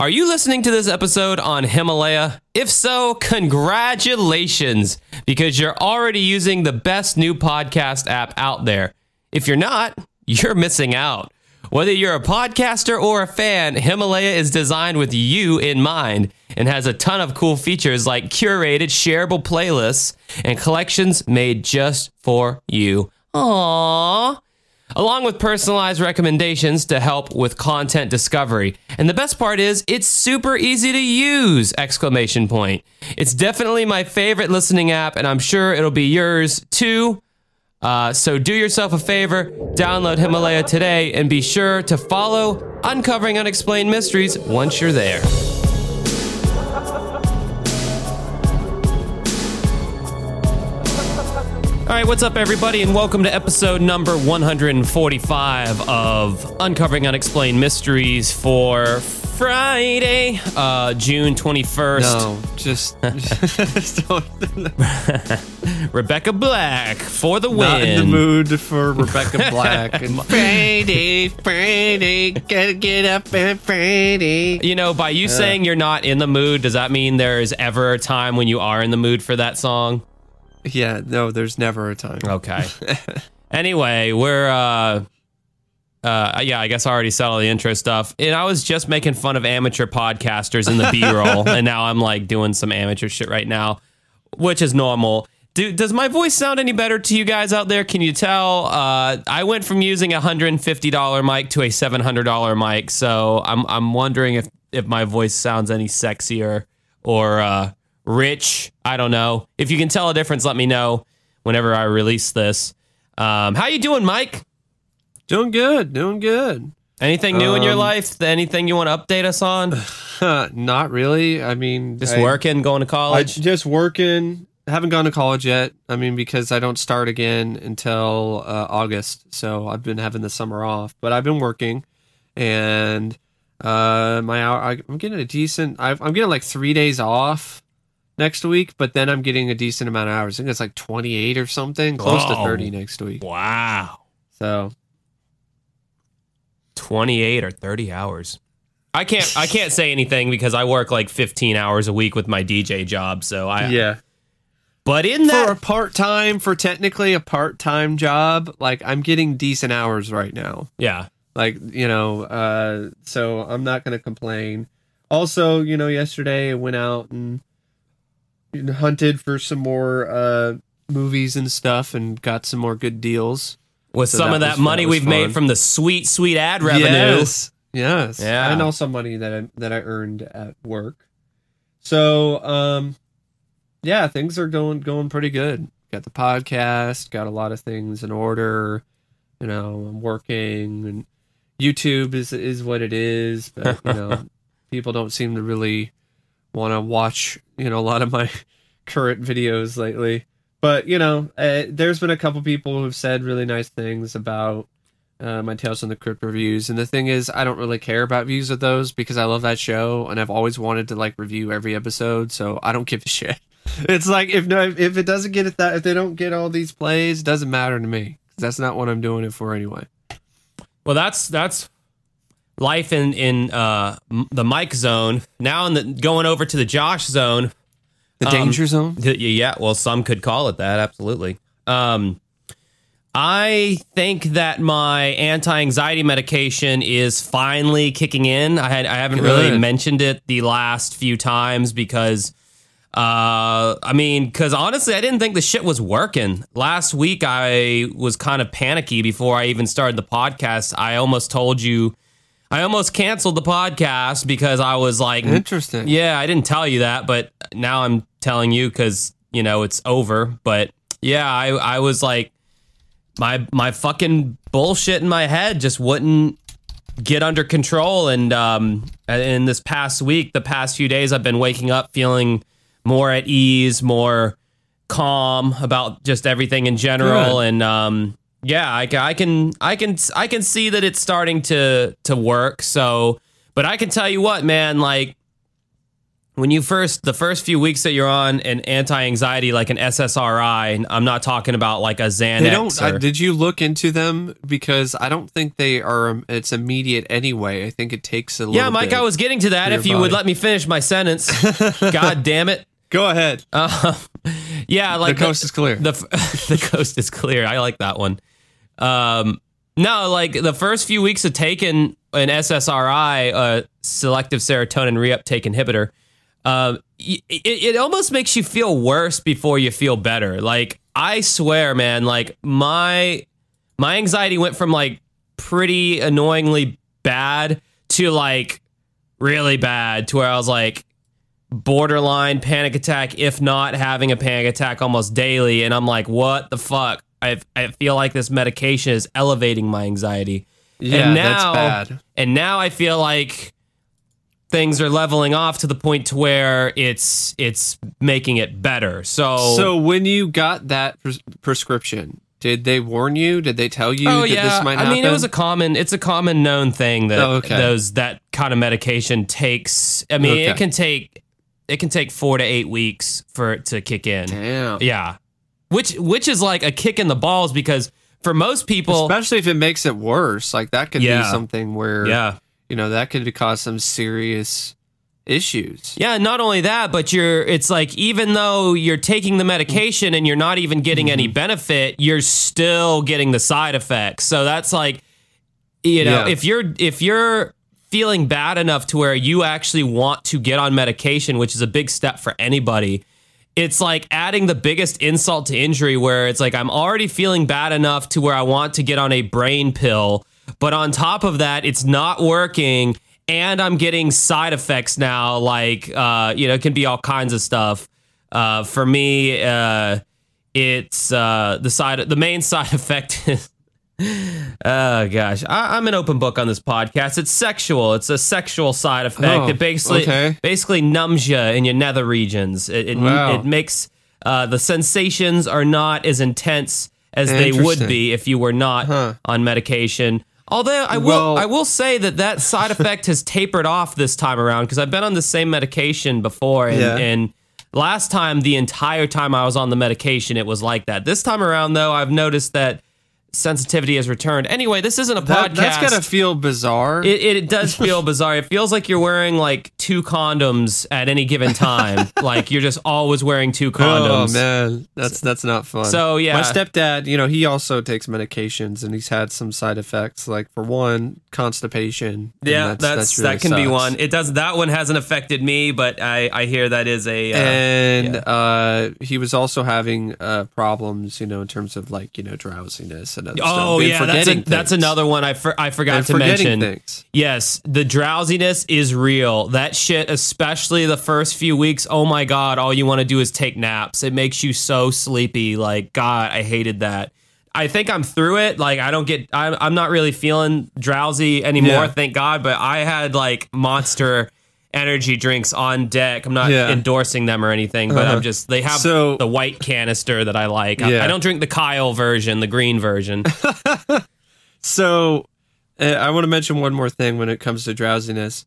Are you listening to this episode on Himalaya? If so, congratulations, because you're already using the best new podcast app out there. If you're not, you're missing out. Whether you're a podcaster or a fan, Himalaya is designed with you in mind and has a ton of cool features like curated, shareable playlists and collections made just for you. Aww along with personalized recommendations to help with content discovery. And the best part is it's super easy to use! Exclamation point. It's definitely my favorite listening app and I'm sure it'll be yours too. Uh, so do yourself a favor, download Himalaya today and be sure to follow Uncovering Unexplained Mysteries once you're there. All right, what's up, everybody, and welcome to episode number 145 of Uncovering Unexplained Mysteries for Friday, uh, June 21st. No, just, just don't- Rebecca Black for the win. not in the mood for Rebecca Black. And Friday, Friday, gotta get up and Friday. You know, by you saying you're not in the mood, does that mean there is ever a time when you are in the mood for that song? Yeah, no, there's never a time. Okay. anyway, we're uh uh yeah, I guess I already said all the intro stuff. And I was just making fun of amateur podcasters in the B-roll, and now I'm like doing some amateur shit right now, which is normal. Do, does my voice sound any better to you guys out there? Can you tell? Uh, I went from using a hundred and fifty dollar mic to a seven hundred dollar mic, so I'm I'm wondering if if my voice sounds any sexier or uh, rich. I don't know. If you can tell a difference, let me know whenever I release this. Um, how you doing, Mike? Doing good, doing good. Anything new in your Um, life? Anything you want to update us on? Not really. I mean, Just I- working, going to I college. just working. Haven't gone to college yet. I mean, because I don't start again until uh, August. So I've been having the summer off, but I've been working, and uh, my hour. I, I'm getting a decent. I've, I'm getting like three days off next week, but then I'm getting a decent amount of hours. I think it's like 28 or something, close to 30 next week. wow, So twenty eight or thirty hours. I can't. I can't say anything because I work like fifteen hours a week with my DJ job. So I. yeah, But in for a that, part time, for technically a part time job, like I'm getting decent hours right now. yeah. like you know uh so i'm not gonna complain also you know yesterday i went out and hunted for some more uh movies and stuff and got some more good deals. With So some that of that was- money that we've made from the sweet, sweet ad revenue. yes yes. Yeah. and also money that i that i earned at work. So um yeah things are going going pretty good. Got the podcast got a lot of things in order. You know i'm working and youtube is is what it is but you know people don't seem to really want to watch you know a lot of my current videos lately but you know uh, there's been a couple people who've said really nice things about uh, my Tales from the Crypt reviews. And the thing is, I don't really care about views of those because I love that show and I've always wanted to like review every episode. So I don't give a shit. It's like if no, if it doesn't get it that if they don't get all these plays, doesn't matter to me. That's not what I'm doing it for anyway. Well, that's that's life in in uh, the Mike zone. Now, in the going over to the Josh zone. The Um, danger zone. Th- Yeah, well, some could call it that. Absolutely. Um, I think that my anti-anxiety medication is finally kicking in. I had I haven't really mentioned it the last few times because uh I mean cuz honestly I didn't think the shit was working. Last week I was kind of panicky before I even started the podcast. I almost told you I almost canceled the podcast because I was like Interesting. yeah, I didn't tell you that, but now I'm telling you because you know it's over. But yeah, I I was like my my fucking bullshit in my head just wouldn't get under control. And um, in this past week, the past few days, I've been waking up feeling more at ease, more calm about just everything in general, Good. and um, yeah, I, ca- I can I can I can see that it's starting to to work. So, but I can tell you what, man, like when you first the first few weeks that you're on an anti-anxiety like an SSRI, I'm not talking about like a Xanax. They don't. or- did you look into them? Because I don't think they are. um, It's immediate anyway. I think it takes a little. yeah, Mike. I was getting to that. If you would let me finish my sentence, God damn it. Go ahead. Uh, yeah, like the coast is clear. the the coast is clear. I like that one. Um, no, like the first few weeks of taking an SSRI, a selective serotonin reuptake inhibitor, um, it, it almost makes you feel worse before you feel better. Like I swear, man, like my my anxiety went from like pretty annoyingly bad to like really bad to where I was like borderline panic attack, if not having a panic attack almost daily. And I'm like, what the fuck? I, I feel like this medication is elevating my anxiety. yeah, and now, that's bad. And now I feel like things are leveling off to the point to where it's it's making it better. So, So when you got that pres- prescription, did they warn you? Did they tell you oh that yeah, this might happen? I mean it was a common it's a common known thing that Oh, okay. those that kind of medication takes. I mean it can take it can take four to eight weeks for it to kick in. Damn. Yeah. Which which is like a kick in the balls because for most people Especially if it makes it worse, like that could Yeah. be something where Yeah. you know that could cause some serious issues. Yeah, not only that, but you're it's like even though you're taking the medication and you're not even getting any Mm-hmm. benefit, you're still getting the side effects. So that's like you know, Yeah. if you're if you're feeling bad enough to where you actually want to get on medication, which is a big step for anybody, it's like adding the biggest insult to injury where it's like I'm already feeling bad enough to where I want to get on a brain pill, but on top of that, it's not working and I'm getting side effects now like uh you know, it can be all kinds of stuff. Uh for me, uh it's uh the side the main side effect is Oh gosh, I, I'm an open book on this podcast. It's sexual. It's a sexual side effect. Oh, it basically okay. basically numbs you in your nether regions. It it, Wow. it makes uh, the sensations are not as intense as they would be if you were not Huh. on medication. Although I will Well- I will say that that side effect has tapered off this time around because I've been on the same medication before and, Yeah. and last time the entire time I was on the medication it was like that. This time around though I've noticed that sensitivity has returned. Anyway, this isn't a That, podcast. that's gotta feel bizarre. It, it, does feel bizarre. It feels like you're wearing like two condoms at any given time. like you're just always wearing two condoms. Oh man, that's that's not fun. So, yeah. my stepdad, you know, he also takes medications, and he's had some side effects. Like for one, constipation. Yeah, that's, really that can be one. It does that one hasn't affected me, but I I hear that is a uh, and yeah. uh, he was also having uh, problems, you know, in terms of like you know drowsiness and other Oh and yeah, that's, a, that's another one I for, I forgot and to mention. things. Yes, the drowsiness is real. That shit, especially the first few weeks. Oh my god, all you want to do is take naps. It makes you so sleepy. Like God, I hated that. I think I'm through it. Like I don't get. I'm, I'm not really feeling drowsy anymore. Yeah. Thank God. But I had like monster energy drinks on deck. I'm not Yeah. endorsing them or anything, but Uh-huh. I'm just they have So- the white canister that I like. I, Yeah. I don't drink the Kyle version, the green version. So, uh, I want to mention one more thing when it comes to drowsiness.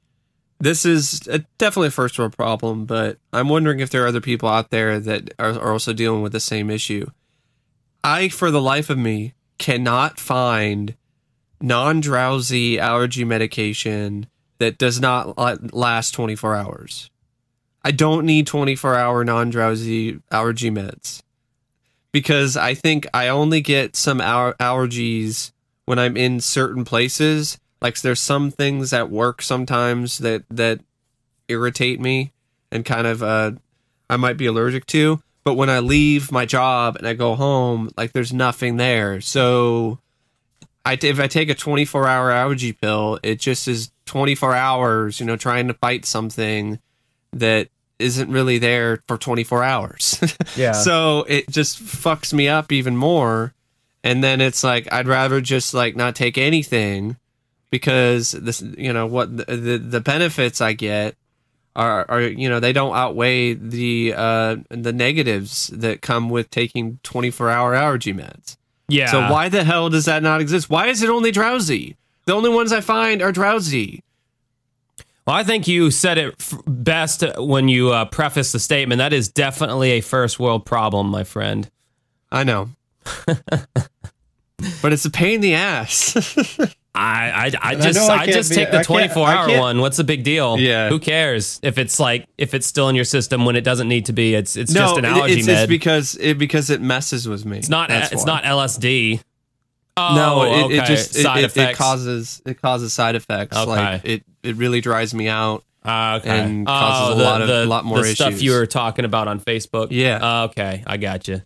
This is a, definitely a first world problem, but I'm wondering if there are other people out there that are, are also dealing with the same issue. I, for the life of me, cannot find non drowsy allergy medication that does not last 24 hours. I don't need 24 hour non drowsy allergy meds because I think I only get some aller- allergies when I'm in certain places. Like there's some things at work sometimes that that irritate me and kind of uh I might be allergic to. But when I leave my job and I go home, like there's nothing there. So I if I take a 24 hour allergy pill, it just is 24 hours, you know, trying to fight something that isn't really there for 24 hours. Yeah. So it just fucks me up even more. And then it's like I'd rather just like not take anything because this you know what the the, the benefits I get are are you know they don't outweigh the uh the negatives that come with taking 24 hour allergy meds. Yeah. So why the hell does that not exist? Why is it only drowsy? The only ones I find are drowsy. Well, I think you said it f- best when you uh, preface the statement. That is definitely a first world problem, my friend. I know. but it's a pain in the ass. I I, I just I I, just be- take the 24 hour one. What's the big deal? Yeah. Who cares if it's like if it's still in your system when it doesn't need to be? It's it's no, just an allergy it's, med. it's because it because it messes with me. it's not That's it's why. not LSD. Oh, no, it, okay. it just side it, effects. it causes it causes side effects. Okay. Like it it really dries me out. Ah, okay. and causes a the, lot of- the, lot more the stuff issues. you were talking about on Facebook. Yeah. Ah, okay, I got you.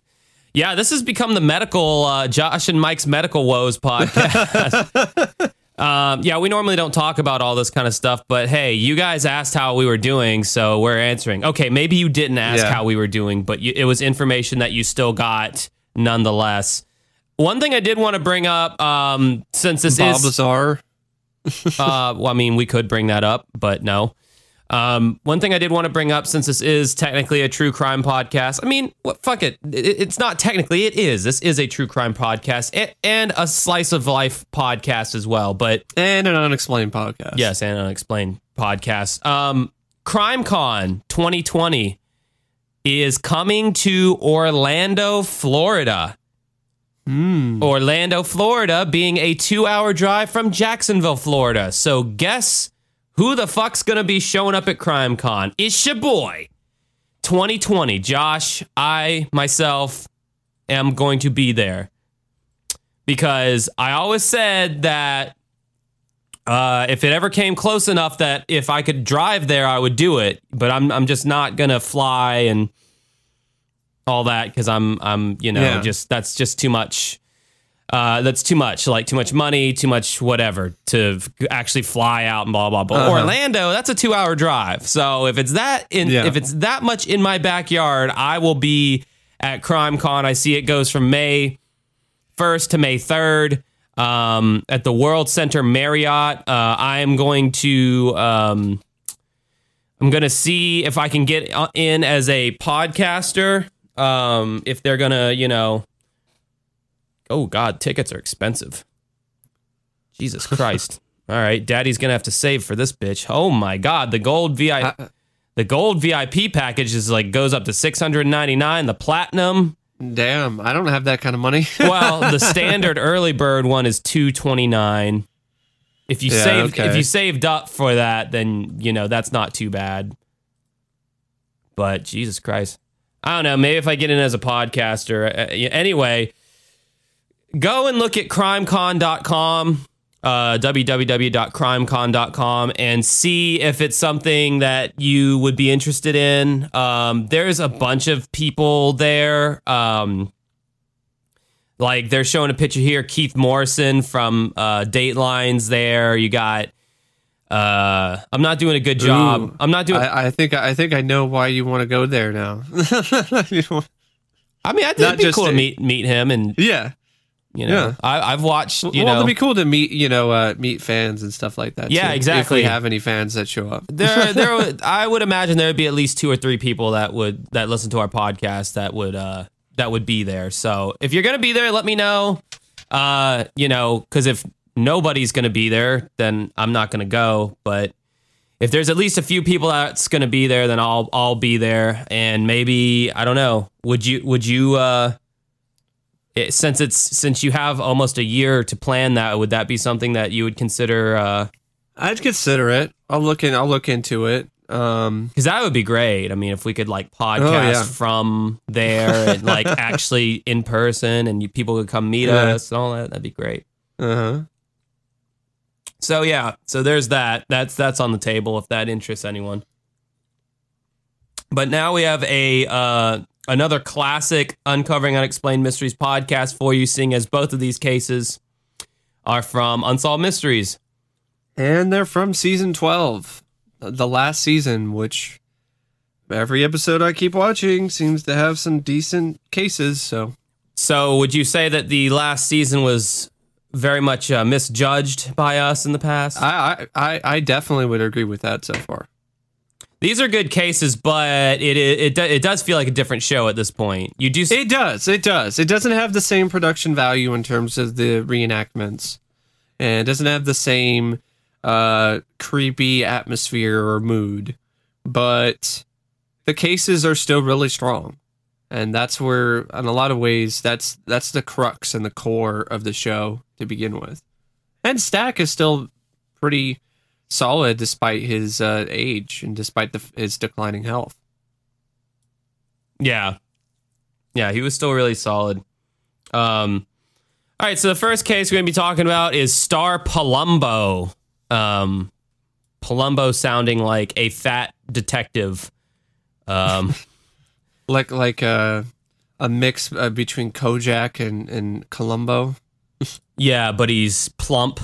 Yeah, this has become the medical uh, Josh and Mike's medical woes podcast. um, yeah, we normally don't talk about all this kind of stuff, but hey, you guys asked how we were doing, so we're answering. Okay, maybe you didn't ask Yeah. how we were doing, but you, it was information that you still got nonetheless. One thing I did want to bring up, um, since this Bob is Lazar. uh, well, I mean, we could bring that up, but no. Um, one thing I did want to bring up, since this is technically a true crime podcast, I mean, what, fuck it. It- It's not technically, it is. This is a true crime podcast and a slice of life podcast as well. But and an unexplained podcast. yes, and an unexplained podcast. Um, CrimeCon 2020 is coming to Orlando, Florida. Mm. Orlando, Florida, being a two hour drive from Jacksonville, Florida. So, guess who the fuck's gonna be showing up at Crime Con? It's your boy. 2020. Josh, I myself am going to be there because I always said that uh, if it ever came close enough that if I could drive there, I would do it. But I'm I'm just not gonna fly and all that because I'm I'm you know Yeah. just that's just too much. Uh, that's too much, like too much money, too much whatever to f- actually fly out and blah blah blah. Uh-huh. Orlando, that's a two-hour drive. So if it's that in, Yeah. if it's that much in my backyard, I will be at Crime Con. I see it goes from May 1st to May 3rd um, at the World Center Marriott. Uh, I am going to um, I'm going to see if I can get uh, in as a podcaster. Um, if they're gonna, you know, oh god, tickets are expensive. Jesus Christ! All right, Daddy's gonna have to save for this bitch. Oh my god, the gold VIP, Uh, the gold VIP package is like goes up to six hundred ninety nine. The platinum. damn, I don't have that kind of money. Well, the standard early bird one is two twenty nine. If you Yeah, saved okay. if you saved up for that, then you know that's not too bad. But Jesus Christ, I don't know. Maybe if I get in as a podcaster, uh, anyway, go and look at crimecon.com, uh, www.crimecon.com, and see if it's something that you would be interested in. Um, there's a bunch of people there. Um, like they're showing a picture here, Keith Morrison from uh, Datelines. There, you got. Uh, I'm not doing a good job. Ooh. I'm not doing. I, I, I think I think I know why you want to go there now. You know- mean, I think it'd be cool to meet meet him, and yeah. You know, Yeah. I, I've watched. You well, know, it'd be cool to meet you know uh, meet fans and stuff like that. Yeah, too, exactly. If we have any fans that show up. there, there. would- I would imagine there would be at least two or three people that would that listen to our podcast that would uh that would be there. So if you're gonna be there, let me know. Uh, you know, because if nobody's gonna be there, then I'm not gonna go. But if there's at least a few people that's gonna be there, then I'll I'll be there. And maybe I don't know. Would you would you uh it, since it's since you have almost a year to plan that, would that be something that you would consider? uh I'd consider it. I'll look in. I'll look into it. Um, Because that would be great. I mean, if we could like podcast Oh, yeah. from there and like actually in person and you, people could come meet Yeah. us and all that, that'd be great. uh huh. So yeah, so there's that. That's that's on the table if that interests anyone. But now we have a uh, another classic uncovering unexplained mysteries podcast for you, seeing as both of these cases are from Unsolved Mysteries. And they're from season twelve, the last season, which every episode I keep watching seems to have some decent cases. So So would you say that the last season was very much uh, misjudged by us in the past? I I I definitely would agree with that so far. These are good cases, but it it it, it does feel like a different show at this point. You do It does. It does. It doesn't have the same production value in terms of the reenactments, and it doesn't have the same uh, creepy atmosphere or mood, but the cases are still really strong, and that's where, in a lot of ways, that's that's the crux and the core of the show to begin with. And Stack is still pretty solid despite his uh, age and despite the, his declining health. Yeah. Yeah, he was still really solid. Um, all right, so the first case we're going to be talking about is Star Palumbo. Um, Palumbo sounding like a fat detective. Um, like like a a mix uh, between Kojak and and Columbo. yeah, but he's plump.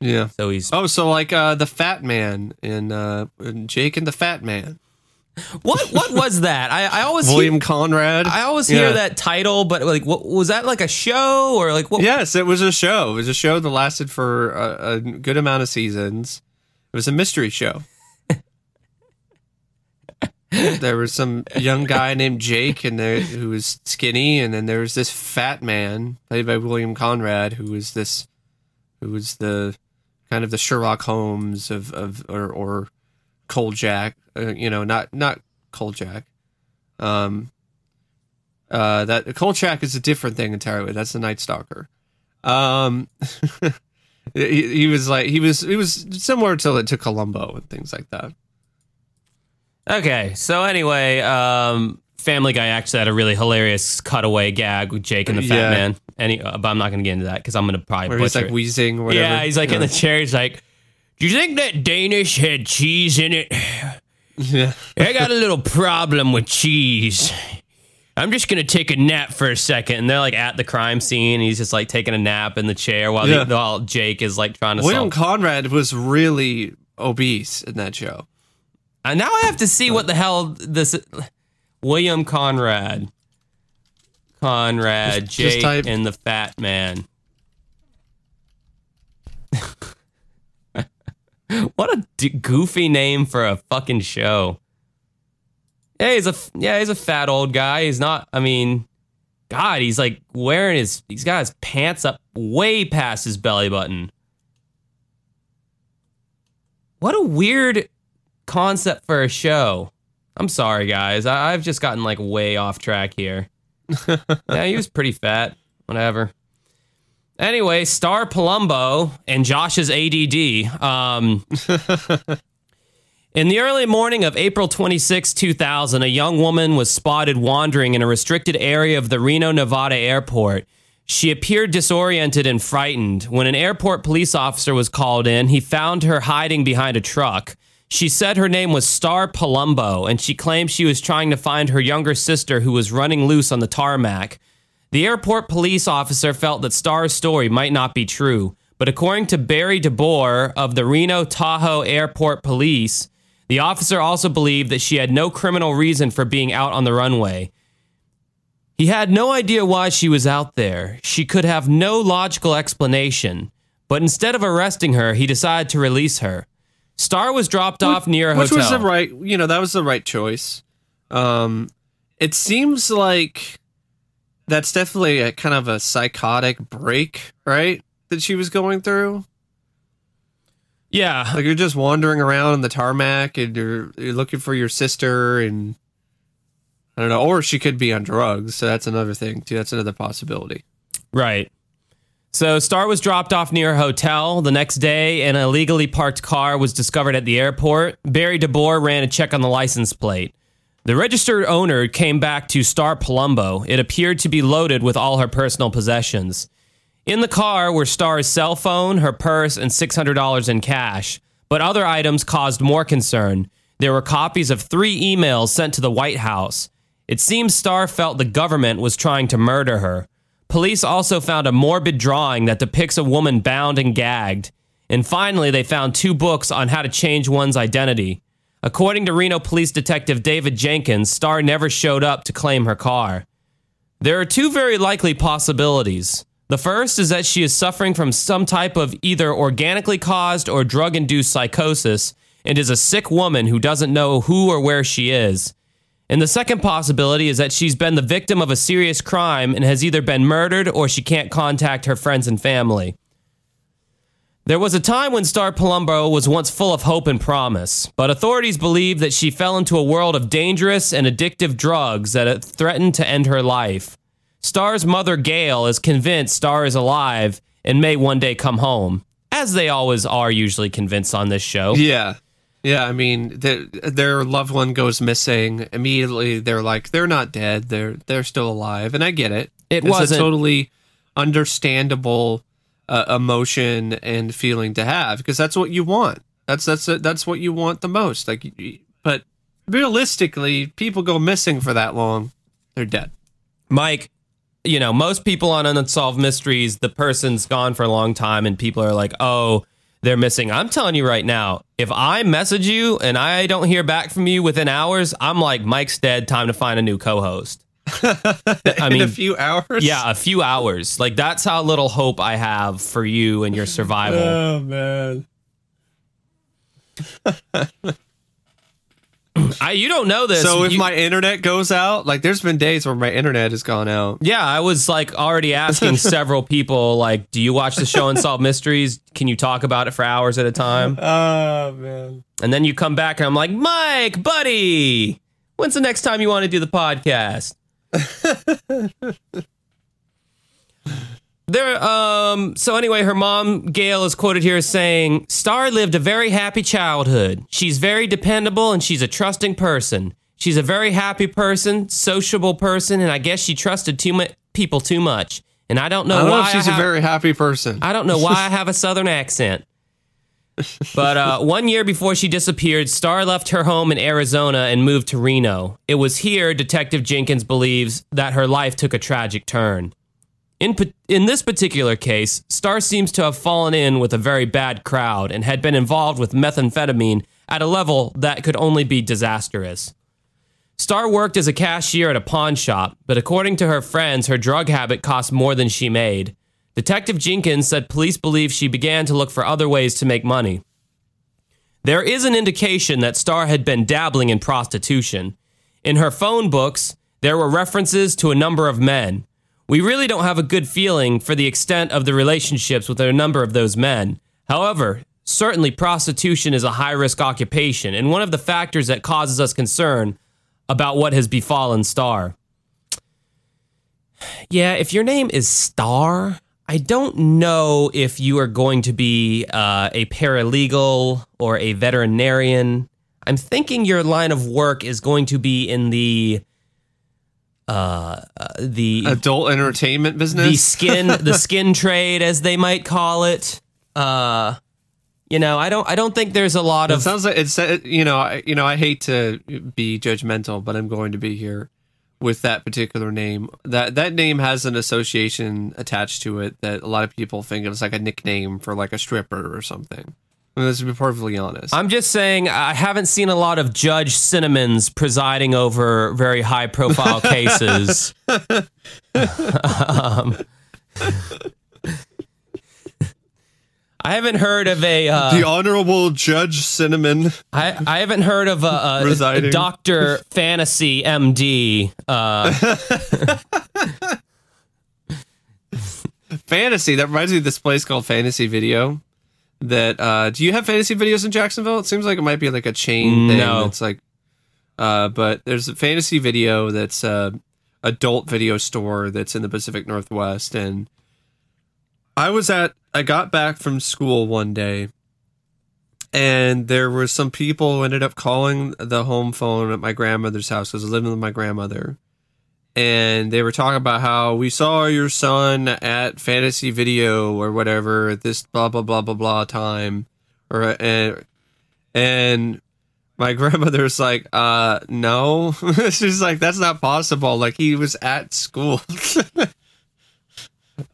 Yeah. So he's Oh, so like uh the Fat Man in uh in Jake and the Fat Man. what? What was that? I, I always William hear, Conrad. I always hear Yeah. that title, but like, what was that? Like a show or like what? Yes, it was a show. It was a show that lasted for a, a good amount of seasons. It was a mystery show. there was some young guy named Jake, and there who was skinny, and then there was this fat man played by William Conrad, who was this, who was the kind of the Sherlock Holmes of of or or Kolchak, uh, you know, not not Kolchak. Um, uh, that Kolchak is a different thing entirely. That's the Night Stalker. Um, he, he was like he was he was similar to to Columbo and things like that. Okay, so anyway, um, Family Guy actually had a really hilarious cutaway gag with Jake and the Fat Yeah. Man. Any, uh, but I'm not going to get into that because I'm going to probably Where he's like it. wheezing or whatever. Yeah, he's like in the chair. He's like, "Do you think that Danish had cheese in it? yeah. I got a little problem with cheese. I'm just gonna take a nap for a second. And they're like at the crime scene. And he's just like taking a nap in the chair while, Yeah. the, while Jake is like trying to William solve. Conrad was really obese in that show. And now I have to see what the hell this William Conrad, Conrad, Just- just Jake, type- and the Fat Man. what a d- goofy name for a fucking show. Yeah, he's a yeah, he's a fat old guy. He's not. I mean, God, he's like wearing his. He's got his pants up way past his belly button. What a weird concept for a show. I'm sorry, guys. I- I've just gotten like way off track here. yeah, he was pretty fat. Whatever. Anyway, Star Palumbo and Josh's ADD. Um, in the early morning of April 26, 2000, a young woman was spotted wandering in a restricted area of the Reno, Nevada airport. She appeared disoriented and frightened. When an airport police officer was called in, he found her hiding behind a truck. She said her name was Star Palumbo, and she claimed she was trying to find her younger sister who was running loose on the tarmac. The airport police officer felt that Star's story might not be true, but according to Barry DeBoer of the Reno Tahoe Airport Police, the officer also believed that she had no criminal reason for being out on the runway. He had no idea why she was out there. She could have no logical explanation. But instead of arresting her, he decided to release her. Star was dropped off near a Which hotel. was the right, you know, that was the right choice. Um, it seems like that's definitely a kind of a psychotic break, right? That she was going through. yeah, Like you're just wandering around in the tarmac and you're, you're looking for your sister and I don't know, or she could be on drugs. So that's another thing too. That's another possibility. Right. So Star was dropped off near a hotel. The next day, an illegally parked car was discovered at the airport. Barry DeBoer ran a check on the license plate. The registered owner came back to Star Palumbo. It appeared to be loaded with all her personal possessions. In the car were Star's cell phone, her purse, and $600 in cash. But other items caused more concern. There were copies of three emails sent to the White House. It seems Star felt the government was trying to murder her. Police also found a morbid drawing that depicts a woman bound and gagged. And finally, they found two books on how to change one's identity. According to Reno Police Detective David Jenkins, Starr never showed up to claim her car. There are two very likely possibilities. The first is that she is suffering from some type of either organically caused or drug induced psychosis and is a sick woman who doesn't know who or where she is. And the second possibility is that she's been the victim of a serious crime and has either been murdered or she can't contact her friends and family. There was a time when Star Palumbo was once full of hope and promise, but authorities believe that she fell into a world of dangerous and addictive drugs that threatened to end her life. Star's mother, Gail, is convinced Star is alive and may one day come home, as they always are usually convinced on this show. Yeah. Yeah, I mean, their their loved one goes missing. Immediately, they're like, they're not dead. They're they're still alive, and I get it. It wasn't- a totally understandable uh, emotion and feeling to have because that's what you want. That's that's that's what you want the most. Like, but realistically, people go missing for that long, they're dead. Mike, you know, most people on Unsolved Mysteries, the person's gone for a long time and people are like, oh, they're missing. I'm telling you right now, if I message you and I don't hear back from you within hours, I'm like, Mike's dead. Time to find a new co host. I In mean, a few hours. yeah, a few hours. Like, that's how little hope I have for you and your survival. Oh man. I, you don't know this. So if You- my internet goes out, like there's been days where my internet has gone out. Yeah, I was like already asking several people, like, do you watch the show Unsolved Mysteries? Can you talk about it for hours at a time? Oh man. And then you come back and I'm like, Mike, buddy, when's the next time you want to do the podcast? there, um, so anyway, her mom, Gail, is quoted here as saying, Star lived a very happy childhood. She's very dependable and she's a trusting person. She's a very happy person, sociable person, and I guess she trusted too much people too much. And I don't know I don't why know she's I a very happy person. I don't know why I have a southern accent. But uh, one year before she disappeared, Starr left her home in Arizona and moved to Reno. It was here, Detective Jenkins believes, that her life took a tragic turn. In, in this particular case, Starr seems to have fallen in with a very bad crowd and had been involved with methamphetamine at a level that could only be disastrous. Starr worked as a cashier at a pawn shop, but according to her friends, her drug habit cost more than she made. Detective Jenkins said police believe she began to look for other ways to make money. There is an indication that Starr had been dabbling in prostitution. In her phone books, there were references to a number of men. We really don't have a good feeling for the extent of the relationships with a number of those men. However, certainly prostitution is a high risk occupation and one of the factors that causes us concern about what has befallen Star. Yeah, if your name is Star, I don't know if you are going to be uh, a paralegal or a veterinarian. I'm thinking your line of work is going to be in the uh, the Adult entertainment business, the skin the skin trade, as they might call it. Uh, you know, I don't I don't think there's a lot it of sounds like it's uh, you know I, you know I hate to be judgmental, but I'm going to be here with that particular name. That that name has an association attached to it that a lot of people think it's like a nickname for like a stripper or something. Let's be perfectly honest. I'm just saying I haven't seen a lot of Judge Cinnamons presiding over very high profile cases. um, I haven't heard of a. Uh, the Honorable Judge Cinnamon. I, I haven't heard of a, a, a Doctor Fantasy MD. Uh, Fantasy. That reminds me of this place called Fantasy Video. That uh do you have fantasy videos in Jacksonville? It seems like it might be like a chain thing. No. It's like uh but there's a fantasy video that's a adult video store that's in the Pacific Northwest and I was at I got back from school one day and there were some people who ended up calling the home phone at my grandmother's house because I was living with my grandmother and they were talking about how we saw your son at fantasy video or whatever at this blah blah blah blah blah time or and and my grandmother's like uh no. She's like that's not possible. Like he was at school.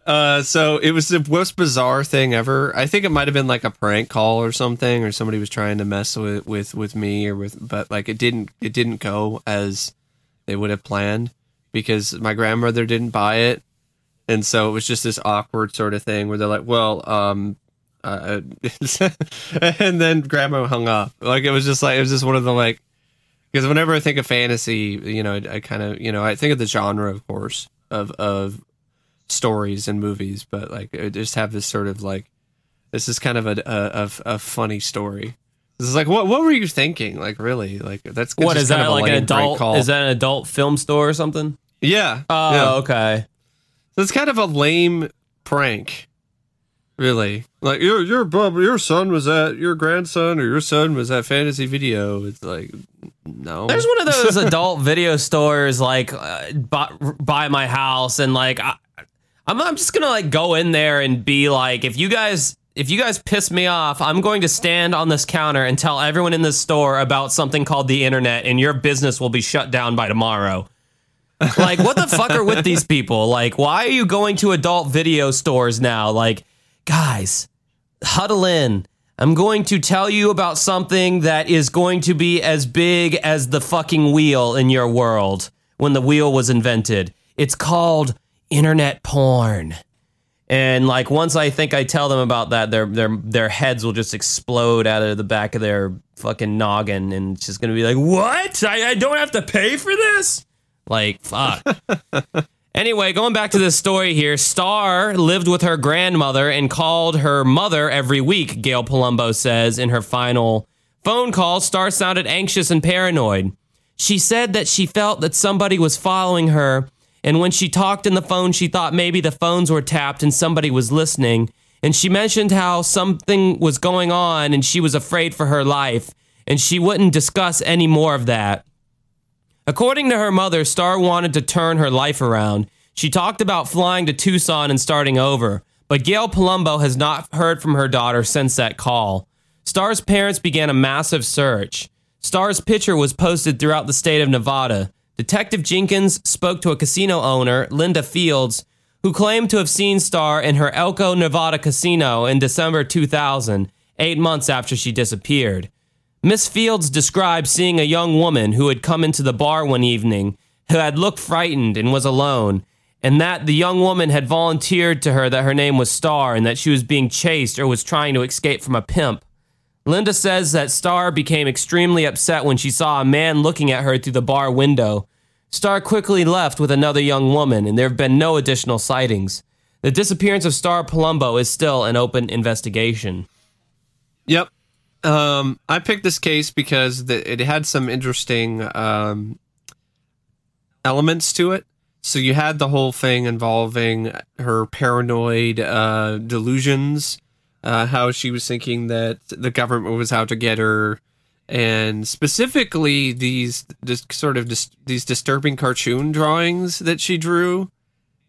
Uh so it was the most bizarre thing ever. I think it might have been like a prank call or something or somebody was trying to mess with with with me or with but like it didn't it didn't go as they would have planned because my grandmother didn't buy it and so it was just this awkward sort of thing where they're like well um uh, and then grandma hung up like it was just like it was just one of the like because whenever i think of fantasy you know i, I kind of you know i think of the genre of course of of stories and movies but like I just have this sort of like This is kind of a a, a, a funny story. This is like what what were you thinking? Like really? Like that's What is that like an adult? call. Is that an adult film store or something? Yeah? Oh, yeah. okay. So it's kind of a lame prank, really. Like your your your son was at your grandson or your son was at fantasy video. It's like no. There's one of those adult video stores like uh, by, by my house, and like I, I'm, I'm just gonna like go in there and be like, if you guys, if you guys piss me off, I'm going to stand on this counter and tell everyone in this store about something called the internet, and your business will be shut down by tomorrow. Like, what the fuck are with these people? Like, why are you going to adult video stores now? Like, guys, huddle in. I'm going to tell you about something that is going to be as big as the fucking wheel in your world when the wheel was invented. It's called internet porn. And like once I think I tell them about that, their their their heads will just explode out of the back of their fucking noggin, and it's just gonna be like, "What? I, I don't have to pay for this." Like, fuck. Anyway, going back to this story here, Star lived with her grandmother and called her mother every week, Gail Palumbo says in her final phone call. Star sounded anxious and paranoid. She said that she felt that somebody was following her, and when she talked in the phone, she thought maybe the phones were tapped and somebody was listening. And she mentioned how something was going on and she was afraid for her life, and she wouldn't discuss any more of that. According to her mother, Star wanted to turn her life around. She talked about flying to Tucson and starting over, but Gail Palumbo has not heard from her daughter since that call. Star's parents began a massive search. Star's picture was posted throughout the state of Nevada. Detective Jenkins spoke to a casino owner, Linda Fields, who claimed to have seen Star in her Elko, Nevada casino in December 2000, eight months after she disappeared. Miss Fields described seeing a young woman who had come into the bar one evening who had looked frightened and was alone, and that the young woman had volunteered to her that her name was Star and that she was being chased or was trying to escape from a pimp. Linda says that Star became extremely upset when she saw a man looking at her through the bar window. Star quickly left with another young woman, and there have been no additional sightings. The disappearance of Star Palumbo is still an open investigation. Yep. Um, I picked this case because the, it had some interesting um, elements to it. So you had the whole thing involving her paranoid uh, delusions, uh, how she was thinking that the government was out to get her, and specifically these this sort of dis- these disturbing cartoon drawings that she drew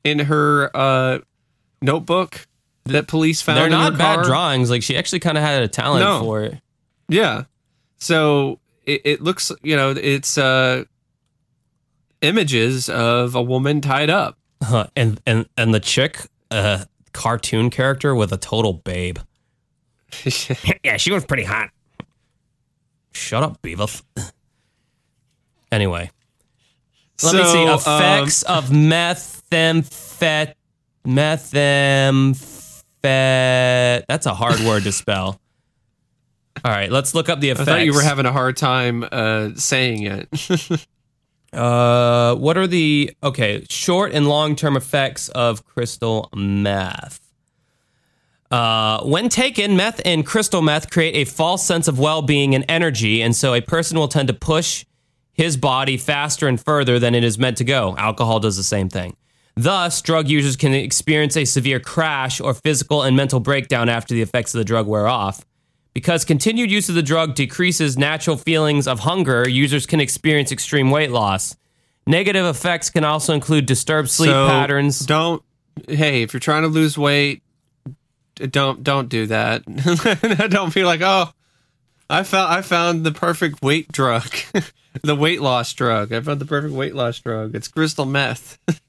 in her uh, notebook that police found. They're in not her bad car. drawings. Like she actually kind of had a talent No. for it. Yeah. So it, it looks, you know, it's uh images of a woman tied up. Huh, and and and the chick, uh, cartoon character with a total babe. yeah, she was pretty hot. Shut up, Beavis. anyway, let me see So, um, effects of methamphet methamphet. That's a hard word to spell. All right, let's look up the effect. I thought you were having a hard time uh saying it. Uh, what are the okay short and long term effects of crystal meth? Uh, when taken, meth and crystal meth create a false sense of well being and energy, and so a person will tend to push his body faster and further than it is meant to go. Alcohol does the same thing. Thus, drug users can experience a severe crash or physical and mental breakdown after the effects of the drug wear off. Because continued use of the drug decreases natural feelings of hunger, users can experience extreme weight loss. Negative effects can also include disturbed sleep So, patterns. Don't hey, if you're trying to lose weight, don't don't do that. don't be like, "Oh, I found I found the perfect weight drug. the weight loss drug. I found the perfect weight loss drug. It's crystal meth."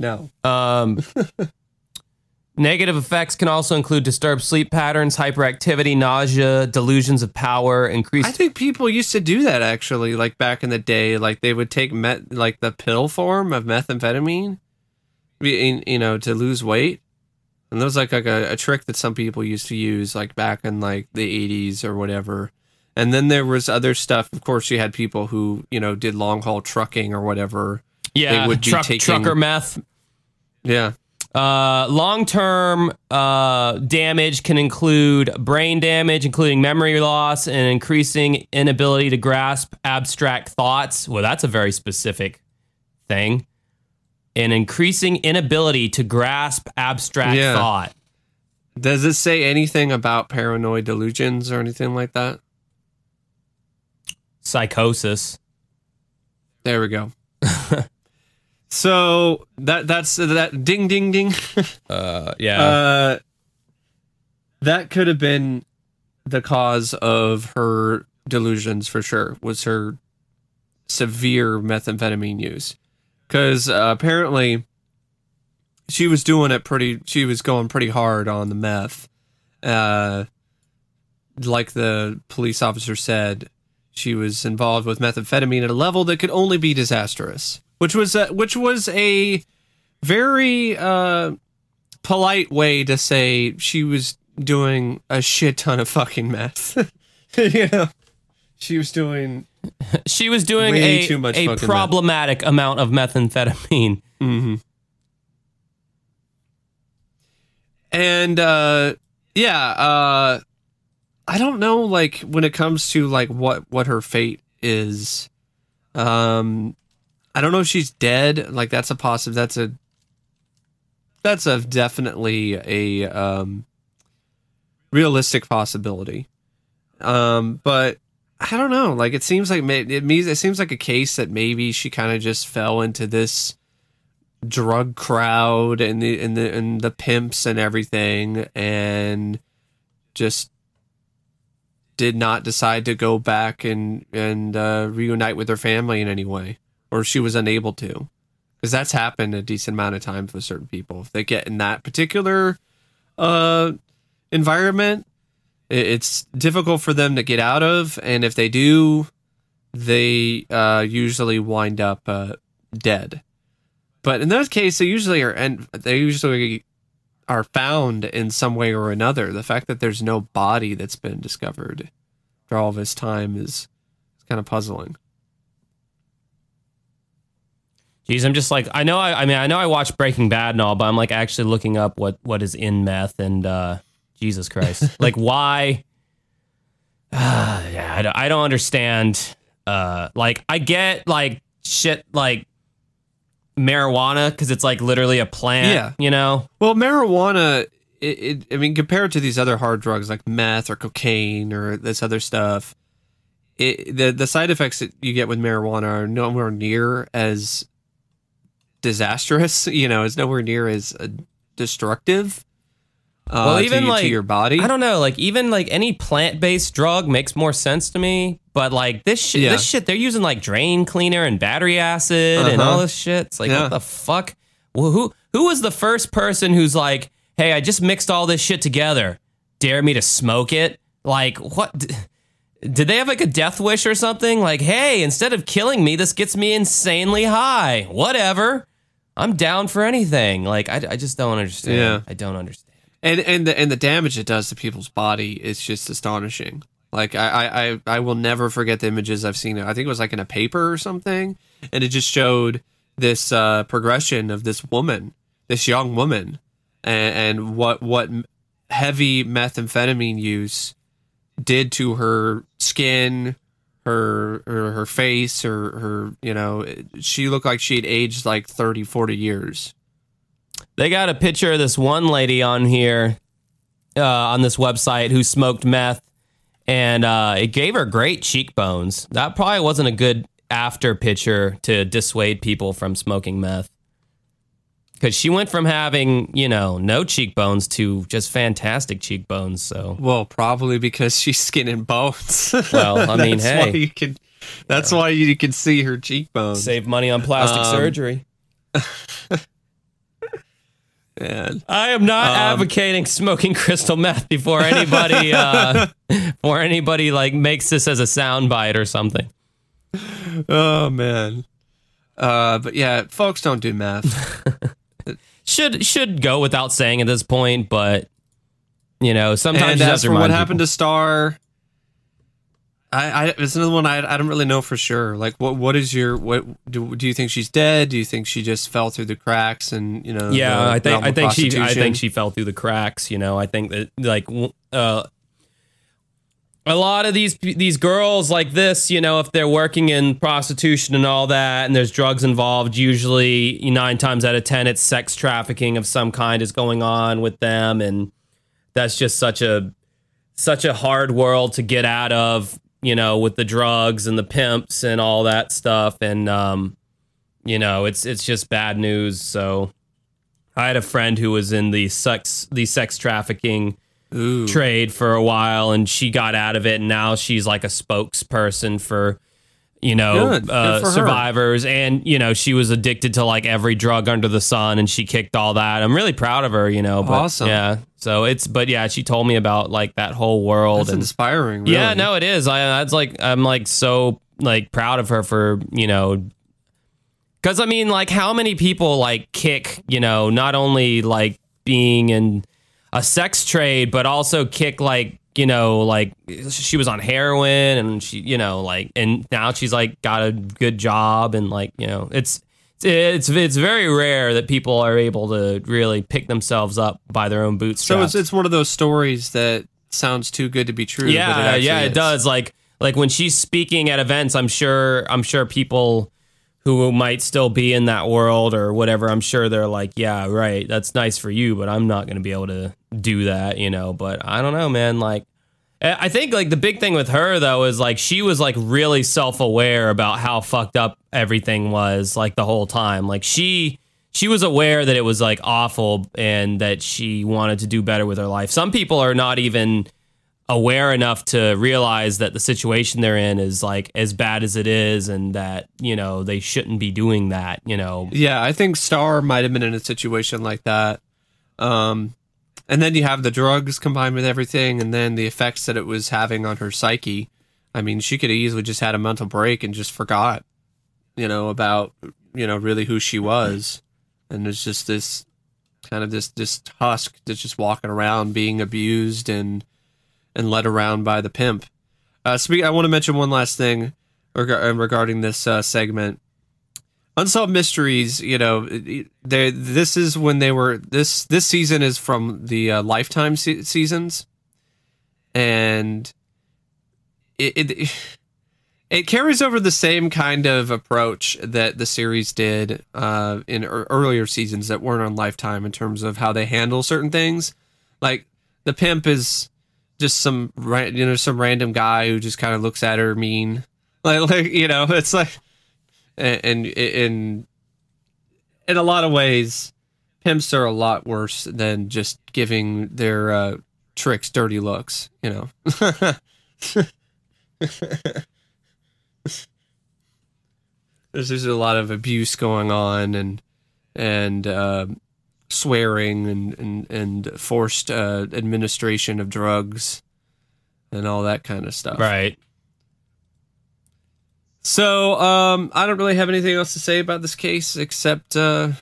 no. Um, negative effects can also include disturbed sleep patterns, hyperactivity, nausea, delusions of power, increased. I think people used to do that actually, like back in the day. Like they would take met, like the pill form of methamphetamine, you know, to lose weight. And that was like, like a, a trick that some people used to use, like back in like the 80s or whatever. And then there was other stuff. Of course, you had people who, you know, did long haul trucking or whatever. yeah, they would be truck, taking- trucker meth. Yeah. Uh, Long term uh, damage can include brain damage, including memory loss and increasing inability to grasp abstract thoughts. Well, that's a very specific thing. An increasing inability to grasp abstract Yeah. thought. Does it say anything about paranoid delusions or anything like that? Psychosis. There we go. so that that's that ding ding ding. Uh, yeah. Uh, that could have been the cause of her delusions for sure. Was her severe methamphetamine use? Because uh, apparently she was doing it pretty. She was going pretty hard on the meth. Uh, like the police officer said, she was involved with methamphetamine at a level that could only be disastrous. Which was a, which was a very uh, polite way to say she was doing a shit ton of fucking meth. you know, she was doing. she was doing a, too much a fucking meth. problematic amount of methamphetamine. hmm And uh, yeah, uh, I don't know. Like when it comes to like what what her fate is, um, I don't know if she's dead. Like that's a possible. That's a that's a definitely a um, realistic possibility. Um, but I don't know. Like it seems like it means it seems like a case that maybe she kind of just fell into this drug crowd and the and the and the pimps and everything and just did not decide to go back and and uh, reunite with her family in any way or she was unable to because that's happened a decent amount of time for certain people if they get in that particular uh environment it's difficult for them to get out of and if they do they uh usually wind up uh dead but in those cases, they usually are, and they usually are found in some way or another. The fact that there's no body that's been discovered after all this time is kind of puzzling. Jeez, I'm just like I know. I, I mean, I know I watched Breaking Bad and all, but I'm like actually looking up what what is in meth and uh, Jesus Christ, like why? Uh, yeah, I don't, I don't understand. Uh, like I get like shit like marijuana because it's like literally a plant. Yeah. you know. Well, marijuana, it, it, I mean, compared to these other hard drugs like meth or cocaine or this other stuff, it, the the side effects that you get with marijuana are nowhere near as disastrous. You know, it's nowhere near as uh, destructive. Uh, Well, even, to like, your body. I don't know. Like even like any plant based drug makes more sense to me. But like this shit, Yeah. this shit, they're using like drain cleaner and battery acid and Uh-huh. all this shit. It's like Yeah. what the fuck? Well, who who was the first person who's like, hey, I just mixed all this shit together. Dare me to smoke it? Like what? Did they have like a death wish or something? Like, hey, instead of killing me, this gets me insanely high. Whatever. I'm down for anything. Like, I, I just don't understand. Yeah. I don't understand. and and the and the damage it does to people's body is just astonishing. Like I, I, I, I will never forget the images I've seen. I think it was like in a paper or something, and it just showed this uh, progression of this woman, this young woman, and, and what what heavy methamphetamine use did to her skin, her her, her face, or her you know she looked like she had aged like 30, 40 years. They got a picture of this one lady on here, uh, on this website who smoked meth, and uh, it gave her great cheekbones. That probably wasn't a good after picture to dissuade people from smoking meth. Because she went from having, you know, no cheekbones to just fantastic cheekbones. So, Well, probably because she's skin and bones. Well, I mean, that's why hey. you can. That's why you can see her cheekbones. save money on plastic Um, surgery. Man. I am not Um, advocating smoking crystal meth before anybody, uh, before anybody like makes this as a soundbite or something. Oh man. Uh, but yeah, folks don't do meth. Should should go without saying at this point, but you know, sometimes and as for what remind happened to Star, I, I it's another one I, I don't really know for sure. Like, what what is your what do, do you think she's dead? Do you think she just fell through the cracks and you know? Yeah, I think I think she I think she fell through the cracks. You know, I think that like uh, a lot of these these girls like this, you know, if they're working in prostitution and all that, and there's drugs involved, usually nine times out of ten, it's sex trafficking of some kind is going on with them, and that's just such a such a hard world to get out of. You know, with the drugs and the pimps and all that stuff, and um, you know, it's it's just bad news. So. I had a friend who was in the sex the sex trafficking Ooh. trade for a while and she got out of it and now she's like a spokesperson for you know Good. Good uh, for her. survivors and you know she was addicted to like every drug under the sun and she kicked all that i'm really proud of her you know but Awesome. yeah so it's but yeah she told me about like that whole world That's and inspiring. Really. yeah no it is i that's like i'm like so like proud of her for you know because I mean, like, how many people like kick, you know, not only like being in a sex trade, but also kick like, you know, like she was on heroin and she, you know, like, and now she's like got a good job and like, you know, it's it's it's very rare that people are able to really pick themselves up by their own bootstraps. So it's it's one of those stories that sounds too good to be true. but yeah, actually yeah, it is. does. Like like when she's speaking at events, I'm sure I'm sure people who might still be in that world or whatever, I'm sure they're like, yeah, right, that's nice for you, but I'm not going to be able to do that, you know. But I don't know, man. Like, I think like the big thing with her though is like she was like really self aware about how fucked up everything was like the whole time. Like she she was aware that it was like awful and that she wanted to do better with her life. Some people are not even aware enough to realize that the situation they're in is like as bad as it is and that you know they shouldn't be doing that you know Yeah, I think Star might have been in a situation like that. Um, and then you have the drugs combined with everything, and then the effects that it was having on her psyche. I mean, she could have easily just had a mental break and just forgot, you know, about you know really who she was, and it's just this kind of this this husk that's just walking around being abused and and led around by the pimp. Uh, speak. I want to mention one last thing reg- uh, regarding this uh, segment unsolved mysteries you know they this is when they were this this season is from the uh, lifetime se- seasons. And it, it it carries over the same kind of approach that the series did uh, in ear- earlier seasons that weren't on lifetime in terms of how they handle certain things. Like the pimp is just some you know some random guy who just kind of looks at her mean. Like, like you know it's like and in in a lot of ways, pimps are a lot worse than just giving their uh, tricks dirty looks. You know. there's there's a lot of abuse going on and and uh, swearing and and and forced uh, administration of drugs and all that kind of stuff. right So, um, I don't really have anything else to say about this case except, uh,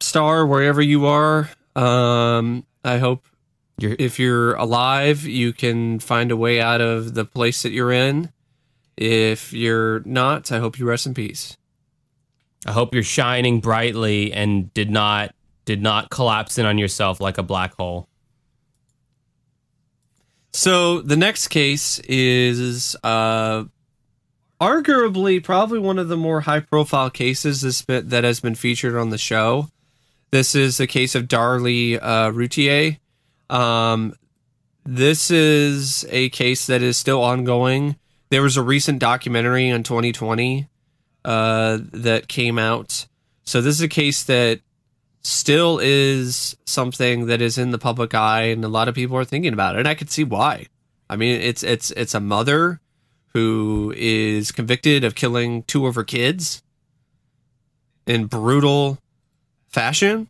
Star, wherever you are, um, I hope You're- if you're alive, you can find a way out of the place that you're in. If you're not, I hope you rest in peace. i hope you're shining brightly and did not did not collapse in on yourself like a black hole So the next case is uh, arguably probably one of the more high profile cases this that has been featured on the show. This is the case of Darlie uh, Routier. Um, this is a case that is still ongoing. There was a recent documentary in 2020 uh, that came out. So this is a case that still is something that is in the public eye and a lot of people are thinking about it and I could see why. I mean it's it's it's a mother who is convicted of killing two of her kids in brutal fashion.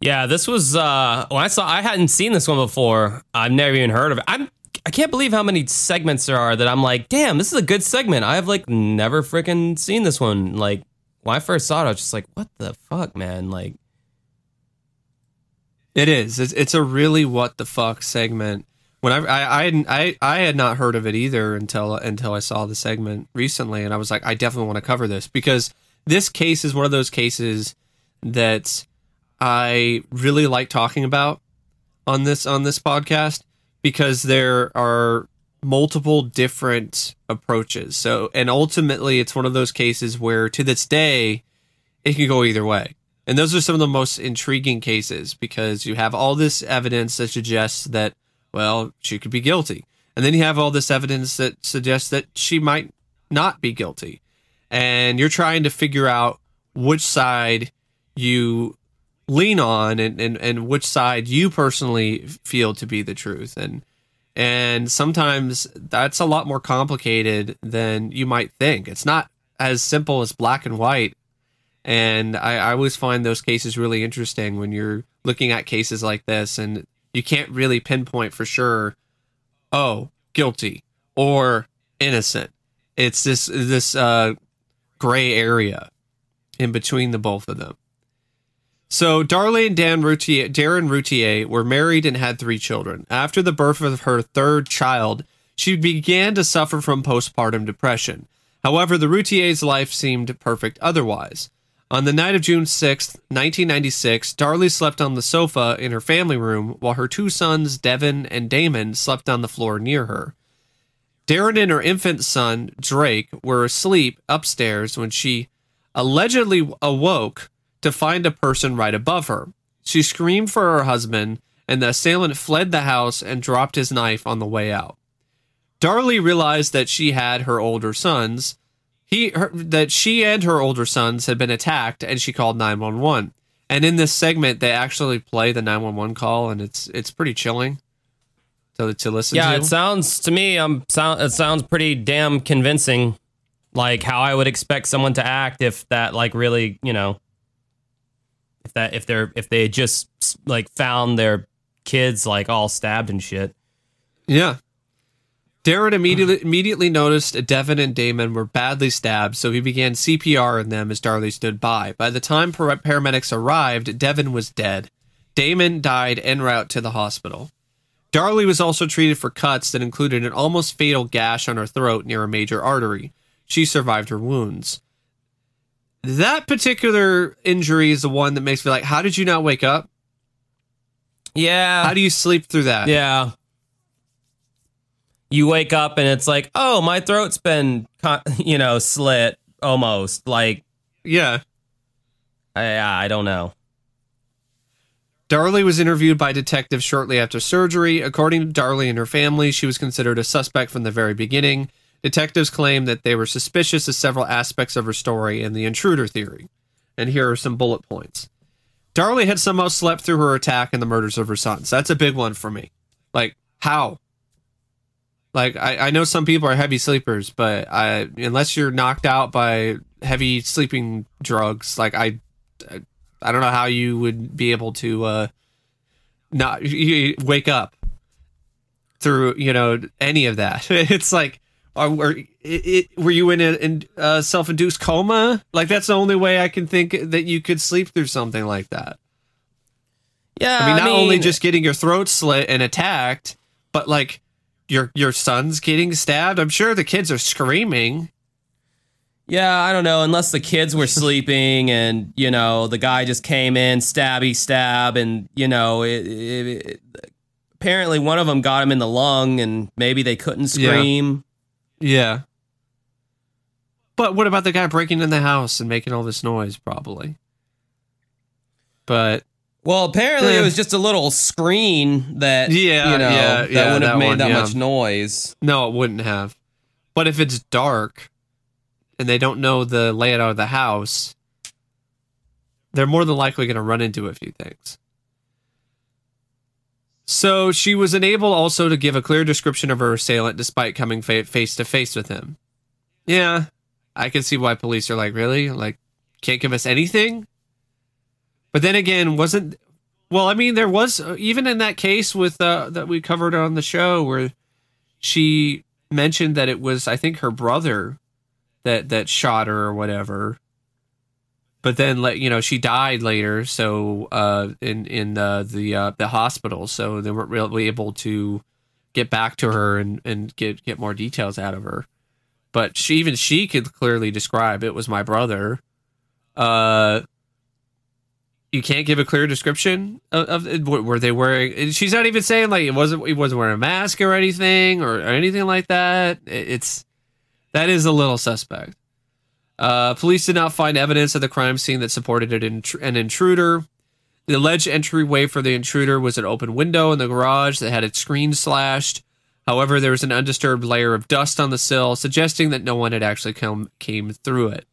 yeah this was uh when i saw i hadn't seen this one before i've never even heard of it i'm i can't believe how many segments there are that i'm like damn this is a good segment i've like never freaking seen this one like when i first saw it i was just like what the fuck man like It is. It's, it's a really what the fuck segment. when I I I I, I had not heard of it either until until I saw the segment recently, and I was like, I definitely want to cover this because this case is one of those cases that I really like talking about on this on this podcast because there are multiple different approaches. So, and ultimately, it's one of those cases where to this day, it can go either way. And those are some of the most intriguing cases because you have all this evidence that suggests that, well, she could be guilty. And then you have all this evidence that suggests that she might not be guilty. And you're trying to figure out which side you lean on and, and, and which side you personally feel to be the truth. And and sometimes that's a lot more complicated than you might think. It's not as simple as black and white. And I, I always find those cases really interesting when you're looking at cases like this and you can't really pinpoint for sure, oh, guilty or innocent. It's this this uh, gray area in between the both of them. So Darlene and Dan Routier, Darin Routier were married and had three children. After the birth of her third child, she began to suffer from postpartum depression. However, the Routier's life seemed perfect otherwise. On the night of June 6th, 1996, Darlie slept on the sofa in her family room while her two sons, Devin and Damon, slept on the floor near her. Darin and her infant son, Drake, were asleep upstairs when she allegedly awoke to find a person right above her. She screamed for her husband, and the assailant fled the house and dropped his knife on the way out. Darlie realized that she had her older sons. He her, that she and her older sons had been attacked, and she called nine one one. And in this segment, they actually play the nine one one call, and it's it's pretty chilling to to listen Yeah, to. it sounds to me. Um, sound it sounds pretty damn convincing. Like how I would expect someone to act if that like really you know if that if they're if they just like found their kids like all stabbed and shit. Yeah. Darin immediately immediately noticed Devin and Damon were badly stabbed, so he began CPR on them as Darlie stood by. By the time par- paramedics arrived, Devin was dead. Damon died en route to the hospital. Darlie was also treated for cuts that included an almost fatal gash on her throat near a major artery. She survived her wounds. That particular injury is the one that makes me like, how did you not wake up? Yeah, How do you sleep through that? yeah. You wake up and it's like, oh, my throat's been, you know, slit almost. Like, Yeah. I, I don't know. Darlie was interviewed by detectives shortly after surgery. According to Darlie and her family, she was considered a suspect from the very beginning. Detectives claim that they were suspicious of several aspects of her story and the intruder theory. And here are some bullet points. Darlie had somehow slept through her attack and the murders of her sons. That's a big one for me. Like, how? Like, I, I know some people are heavy sleepers, but I, unless you're knocked out by heavy sleeping drugs, like, I, I don't know how you would be able to uh, not you, you wake up through you know any of that. It's like, are, were, it, it, were you in a in, uh, self-induced coma? Like that's the only way I can think that you could sleep through something like that. Yeah, I mean, not only just getting your throat slit and attacked, but like your your son's getting stabbed. I'm sure the kids are screaming. Yeah, I don't know. Unless the kids were sleeping and, you know, the guy just came in, stabby stab, and, you know, it, it, it- apparently one of them got him in the lung and maybe they couldn't Yeah. scream. Yeah. But what about the guy breaking in the house and making all this noise? Probably. But Well, apparently it was just a little screen that, Yeah, you know, yeah, that yeah, wouldn't have made one, that yeah. much noise. no, it wouldn't have. But if it's dark and they don't know the layout of the house, they're more than likely going to run into a few things. So she was unable also to give a clear description of her assailant despite coming fa- face to face with him. Yeah, I can see why police are like, really? Like, can't give us anything? But then again, wasn't. Well, I mean, there was, uh, even in that case with uh, that we covered on the show where she mentioned that it was, I think, her brother that that shot her or whatever. But then, like you know, she died later. So uh, in in uh, the uh, the hospital, so they weren't really able to get back to her and and get get more details out of her. But she even she could clearly describe it was my brother. Uh, you can't give a clear description of, of were they wearing? She's not even saying like it wasn't he wasn't wearing a mask or anything or, or anything like that. It's that is a little suspect. Uh, police did not find evidence at the crime scene that supported an, an intruder. The alleged entryway for the intruder was an open window in the garage that had its screen slashed. However, there was an undisturbed layer of dust on the sill, suggesting that no one had actually come came through it.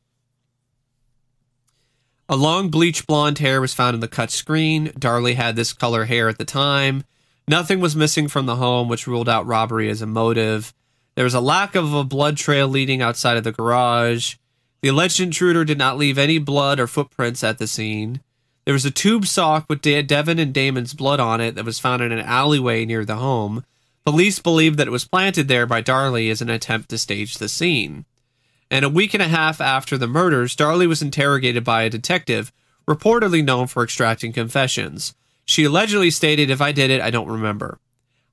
A long bleach blonde hair was found in the cut screen. Darlie had this color hair at the time. Nothing was missing from the home, which ruled out robbery as a motive. There was a lack of a blood trail leading outside of the garage. The alleged intruder did not leave any blood or footprints at the scene. There was a tube sock with De- Devin and Damon's blood on it that was found in an alleyway near the home. Police believe that it was planted there by Darlie as an attempt to stage the scene. And a week and a half after the murders, Darlie was interrogated by a detective, reportedly known for extracting confessions. She allegedly stated, If I did it, I don't remember.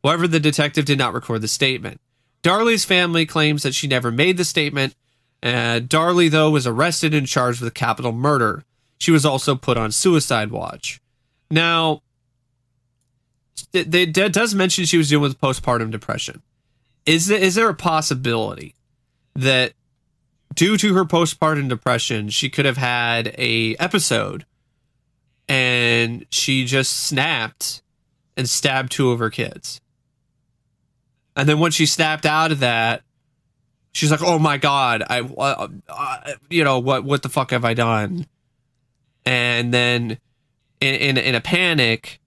However, the detective did not record the statement. Darlie's family claims that she never made the statement. Uh, and Darlie, though, was arrested and charged with capital murder. She was also put on suicide watch. Now, they, does mention she was dealing with postpartum depression. Is there, is there a possibility that due to her postpartum depression, she could have had a episode and she just snapped and stabbed two of her kids. And then when she snapped out of that, she's like, "Oh my god, I, uh, uh, you know, what, what the fuck have I done?" and then in, in, in a panic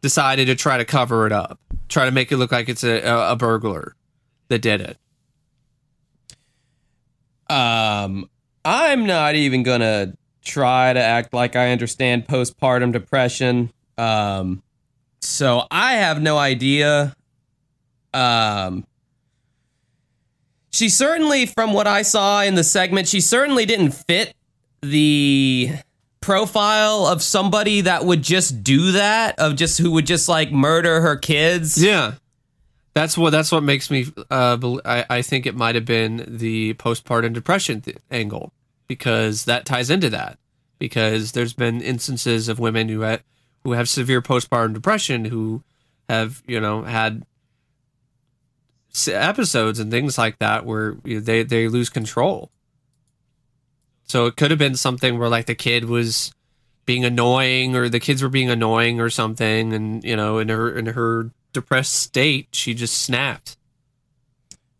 decided to try to cover it up, try to make it look like it's a, a burglar that did it. Um, I'm not even gonna try to act like I understand postpartum depression. Um, so I have no idea. Um, she certainly, from what I saw in the segment, she certainly didn't fit the profile of somebody that would just do that of just who would just like murder her kids. Yeah. That's what that's what makes me uh I, I think it might have been the postpartum depression th- angle because that ties into that because there's been instances of women who have who have severe postpartum depression who have you know had episodes and things like that where they they lose control so it could have been something where like the kid was being annoying or the kids were being annoying or something and you know in her in her depressed state she just snapped.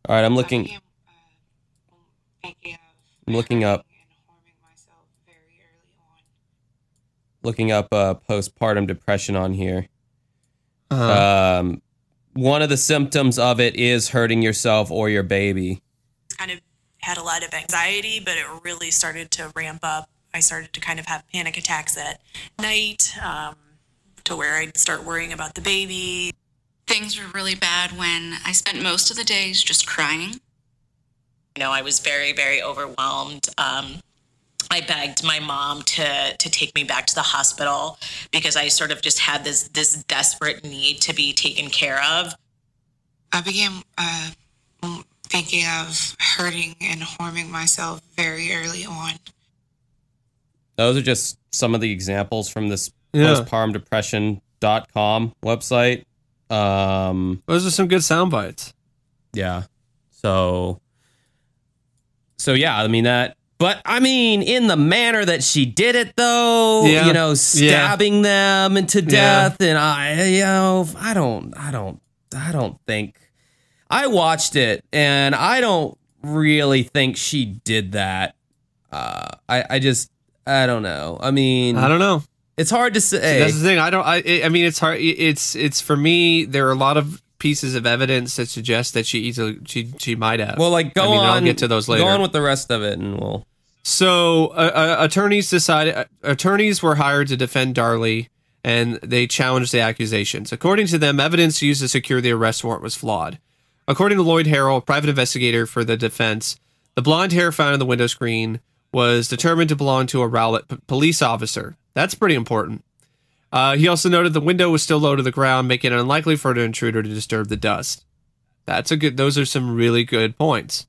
All right, I'm looking I'm looking up looking up uh, postpartum depression on here. Uh-huh. Um, one of the symptoms of it is hurting yourself or your baby. Kind of had a lot of anxiety, but it really started to ramp up. I started to kind of have panic attacks at night um, to where I'd start worrying about the baby. Things were really bad when I spent most of the days just crying. You know, I was very, very overwhelmed. Um, I begged my mom to to take me back to the hospital because I sort of just had this this desperate need to be taken care of. I began uh, thinking of hurting and harming myself very early on. Those are just some of the examples from this yeah. postpartumdepression.com website. Um, Those are some good sound bites. Yeah. So, so yeah, I mean that, but I mean, in the manner that she did it, though, yeah. you know, stabbing yeah. them into death, yeah. and I, you know, I don't, I don't, I don't think I watched it and I don't really think she did that. Uh, I I just I don't know. I mean, I don't know. It's hard to say. That's the thing. I don't. I I mean, it's hard. It's it's for me. There are a lot of pieces of evidence that suggest that she easily she she might have. Well, like go I mean, on. I'll get to those later. Go on with the rest of it, and we'll. So, uh, uh, attorneys decided. Uh, attorneys were hired to defend Darlie, and they challenged the accusations. According to them, evidence used to secure the arrest warrant was flawed. According to Lloyd Harrell, private investigator for the defense, the blonde hair found in the window screen was determined to belong to a Rowlett p- police officer. That's pretty important. Uh, he also noted the window was still low to the ground, making it unlikely for an intruder to disturb the dust. That's a good. Those are some really good points.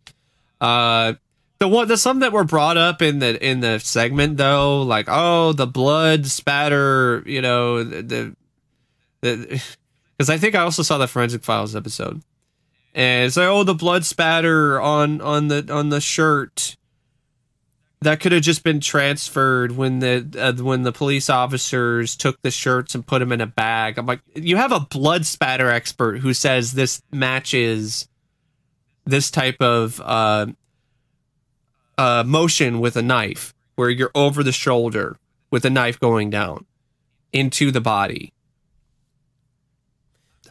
Uh, the one, the some that were brought up in the in the segment though, like oh the blood spatter, you know the the because I think I also saw the forensic files episode, and it's like oh the blood spatter on on the on the shirt that could have just been transferred when the uh, when the police officers took the shirts and put them in a bag. I'm like, you have a blood spatter expert who says this matches this type of uh, uh, motion with a knife, where you're over the shoulder with a knife going down into the body.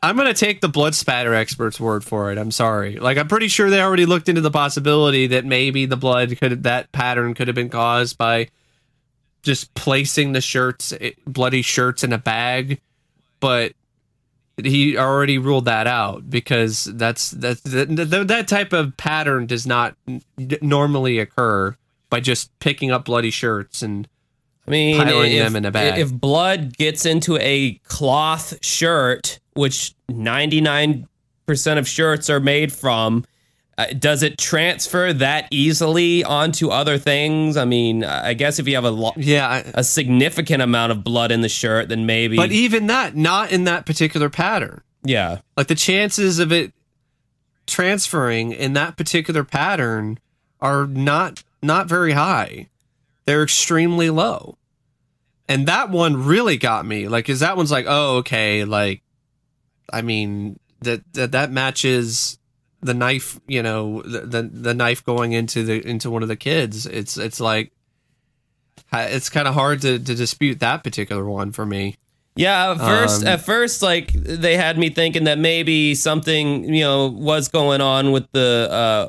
I'm gonna take the blood spatter expert's word for it. I'm sorry. Like I'm pretty sure they already looked into the possibility that maybe the blood could that pattern could have been caused by just placing the shirts eh, bloody shirts in a bag, but he already ruled that out because that's that's that, that type of pattern does not n- normally occur by just picking up bloody shirts and I mean, piling if, them in a bag. if blood gets into a cloth shirt, which 99% of shirts are made from, uh, does it transfer that easily onto other things? I mean, I guess if you have a lo- yeah. I, a significant amount of blood in the shirt, then maybe. but even that, not in that particular pattern. yeah, Like the chances of it transferring in that particular pattern are not not very high. They're extremely low. And that one really got me. Like is that one's like, "Oh, okay, like I mean, that that that matches the knife, you know, the, the the knife going into the into one of the kids. It's it's like it's kind of hard to, to dispute that particular one for me. Yeah, at first, Um, at first, like they had me thinking that maybe something, you know, was going on with the uh,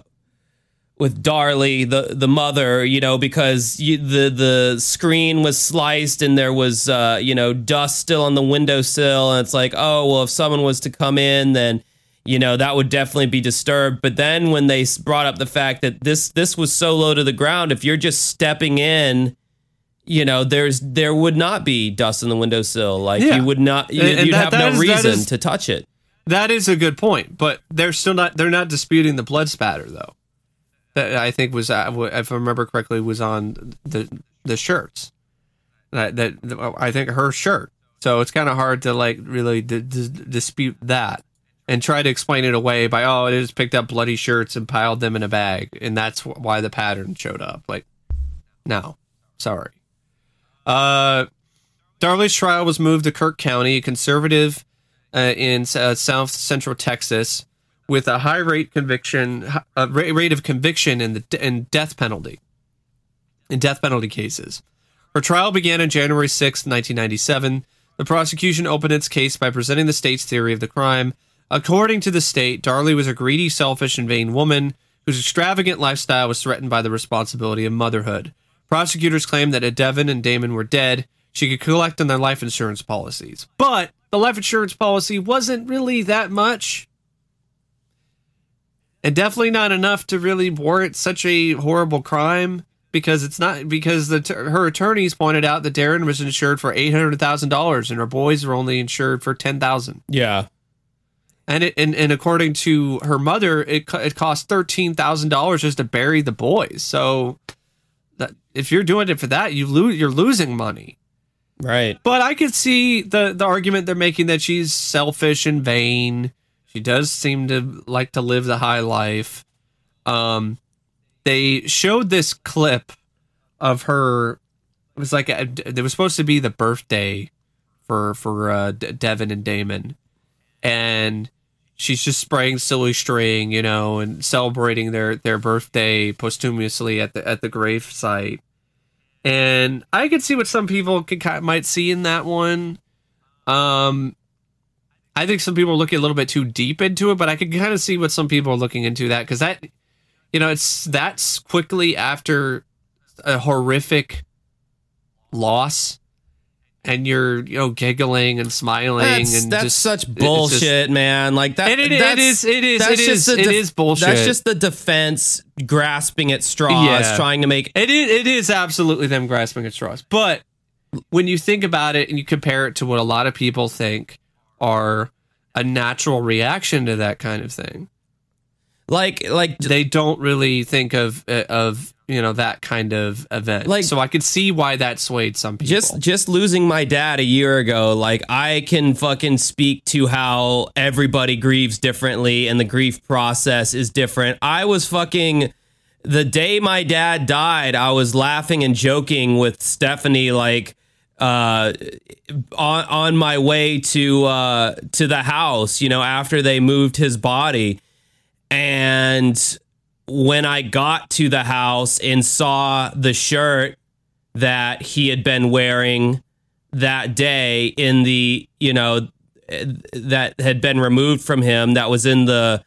with Darlie, the the mother, you know, because you, the the screen was sliced and there was, uh, you know, dust still on the windowsill, and it's like, oh, well, if someone was to come in, then you know that would definitely be disturbed. But then when they brought up the fact that this this was so low to the ground, if you're just stepping in. You know, there's there would not be dust in the windowsill. Like Yeah. you would not, you, And- that- have no is- reason is- to touch it. That is a good point, but they're still not. They're not disputing the blood spatter though. That I think was, uh, if I remember correctly, was on the the shirts. That, that I think her shirt. So it's kind of hard to like really d- d- dispute that and try to explain it away by oh, it just picked up bloody shirts and piled them in a bag, and that's why the pattern showed up. Like, no, sorry. Uh, Darlie's trial was moved to Kerr County, a conservative uh, in uh, South Central Texas, with a high rate conviction, a ra- rate of conviction in the in death penalty, in death penalty cases. Her trial began on January 6, 1997. The prosecution opened its case by presenting the state's theory of the crime. According to the state, Darlie was a greedy, selfish, and vain woman whose extravagant lifestyle was threatened by the responsibility of motherhood. Prosecutors claimed that if Devin and Damon were dead, she could collect on their life insurance policies. But the life insurance policy wasn't really that much. And definitely not enough to really warrant such a horrible crime because it's not because the her attorneys pointed out that Darin was insured for eight hundred thousand dollars and her boys were only insured for ten thousand. Yeah. And it and, and according to her mother, it it cost thirteen thousand dollars just to bury the boys. So that if you're doing it for that, you lose you're losing money. Right. But I could see the the argument they're making that she's selfish and vain. She does seem to like to live the high life. Um, they showed this clip of her. It was like a, it was supposed to be the birthday for for uh, D- Devin and Damon, and she's just spraying silly string, you know, and celebrating their their birthday posthumously at the at the grave site and I could see what some people could, might see in that one. Um, I think some people are looking a little bit too deep into it, but I can kind of see what some people are looking into that because that, you know, it's that's quickly after a horrific loss, and you're you know giggling and smiling That's, and that's just such bullshit, just- man. Like that. It- it that's- is- it is- it is- the it is bullshit. That's just the defense grasping at straws, Yeah. trying to make. It is, it is absolutely them grasping at straws. But when you think about it and you compare it to what a lot of people think are a natural reaction to that kind of thing, like like they don't really think of uh, of you know that kind of event. Like- so I could see why that swayed some people. just just losing my dad a year ago like i can fucking speak to how everybody grieves differently and the grief process is different i was fucking the day my dad died i was laughing and joking with stephanie like uh on on my way to uh to the house you know after they moved his body. And when i got to the house and saw the shirt that he had been wearing that day in the you know that had been removed from him that was in the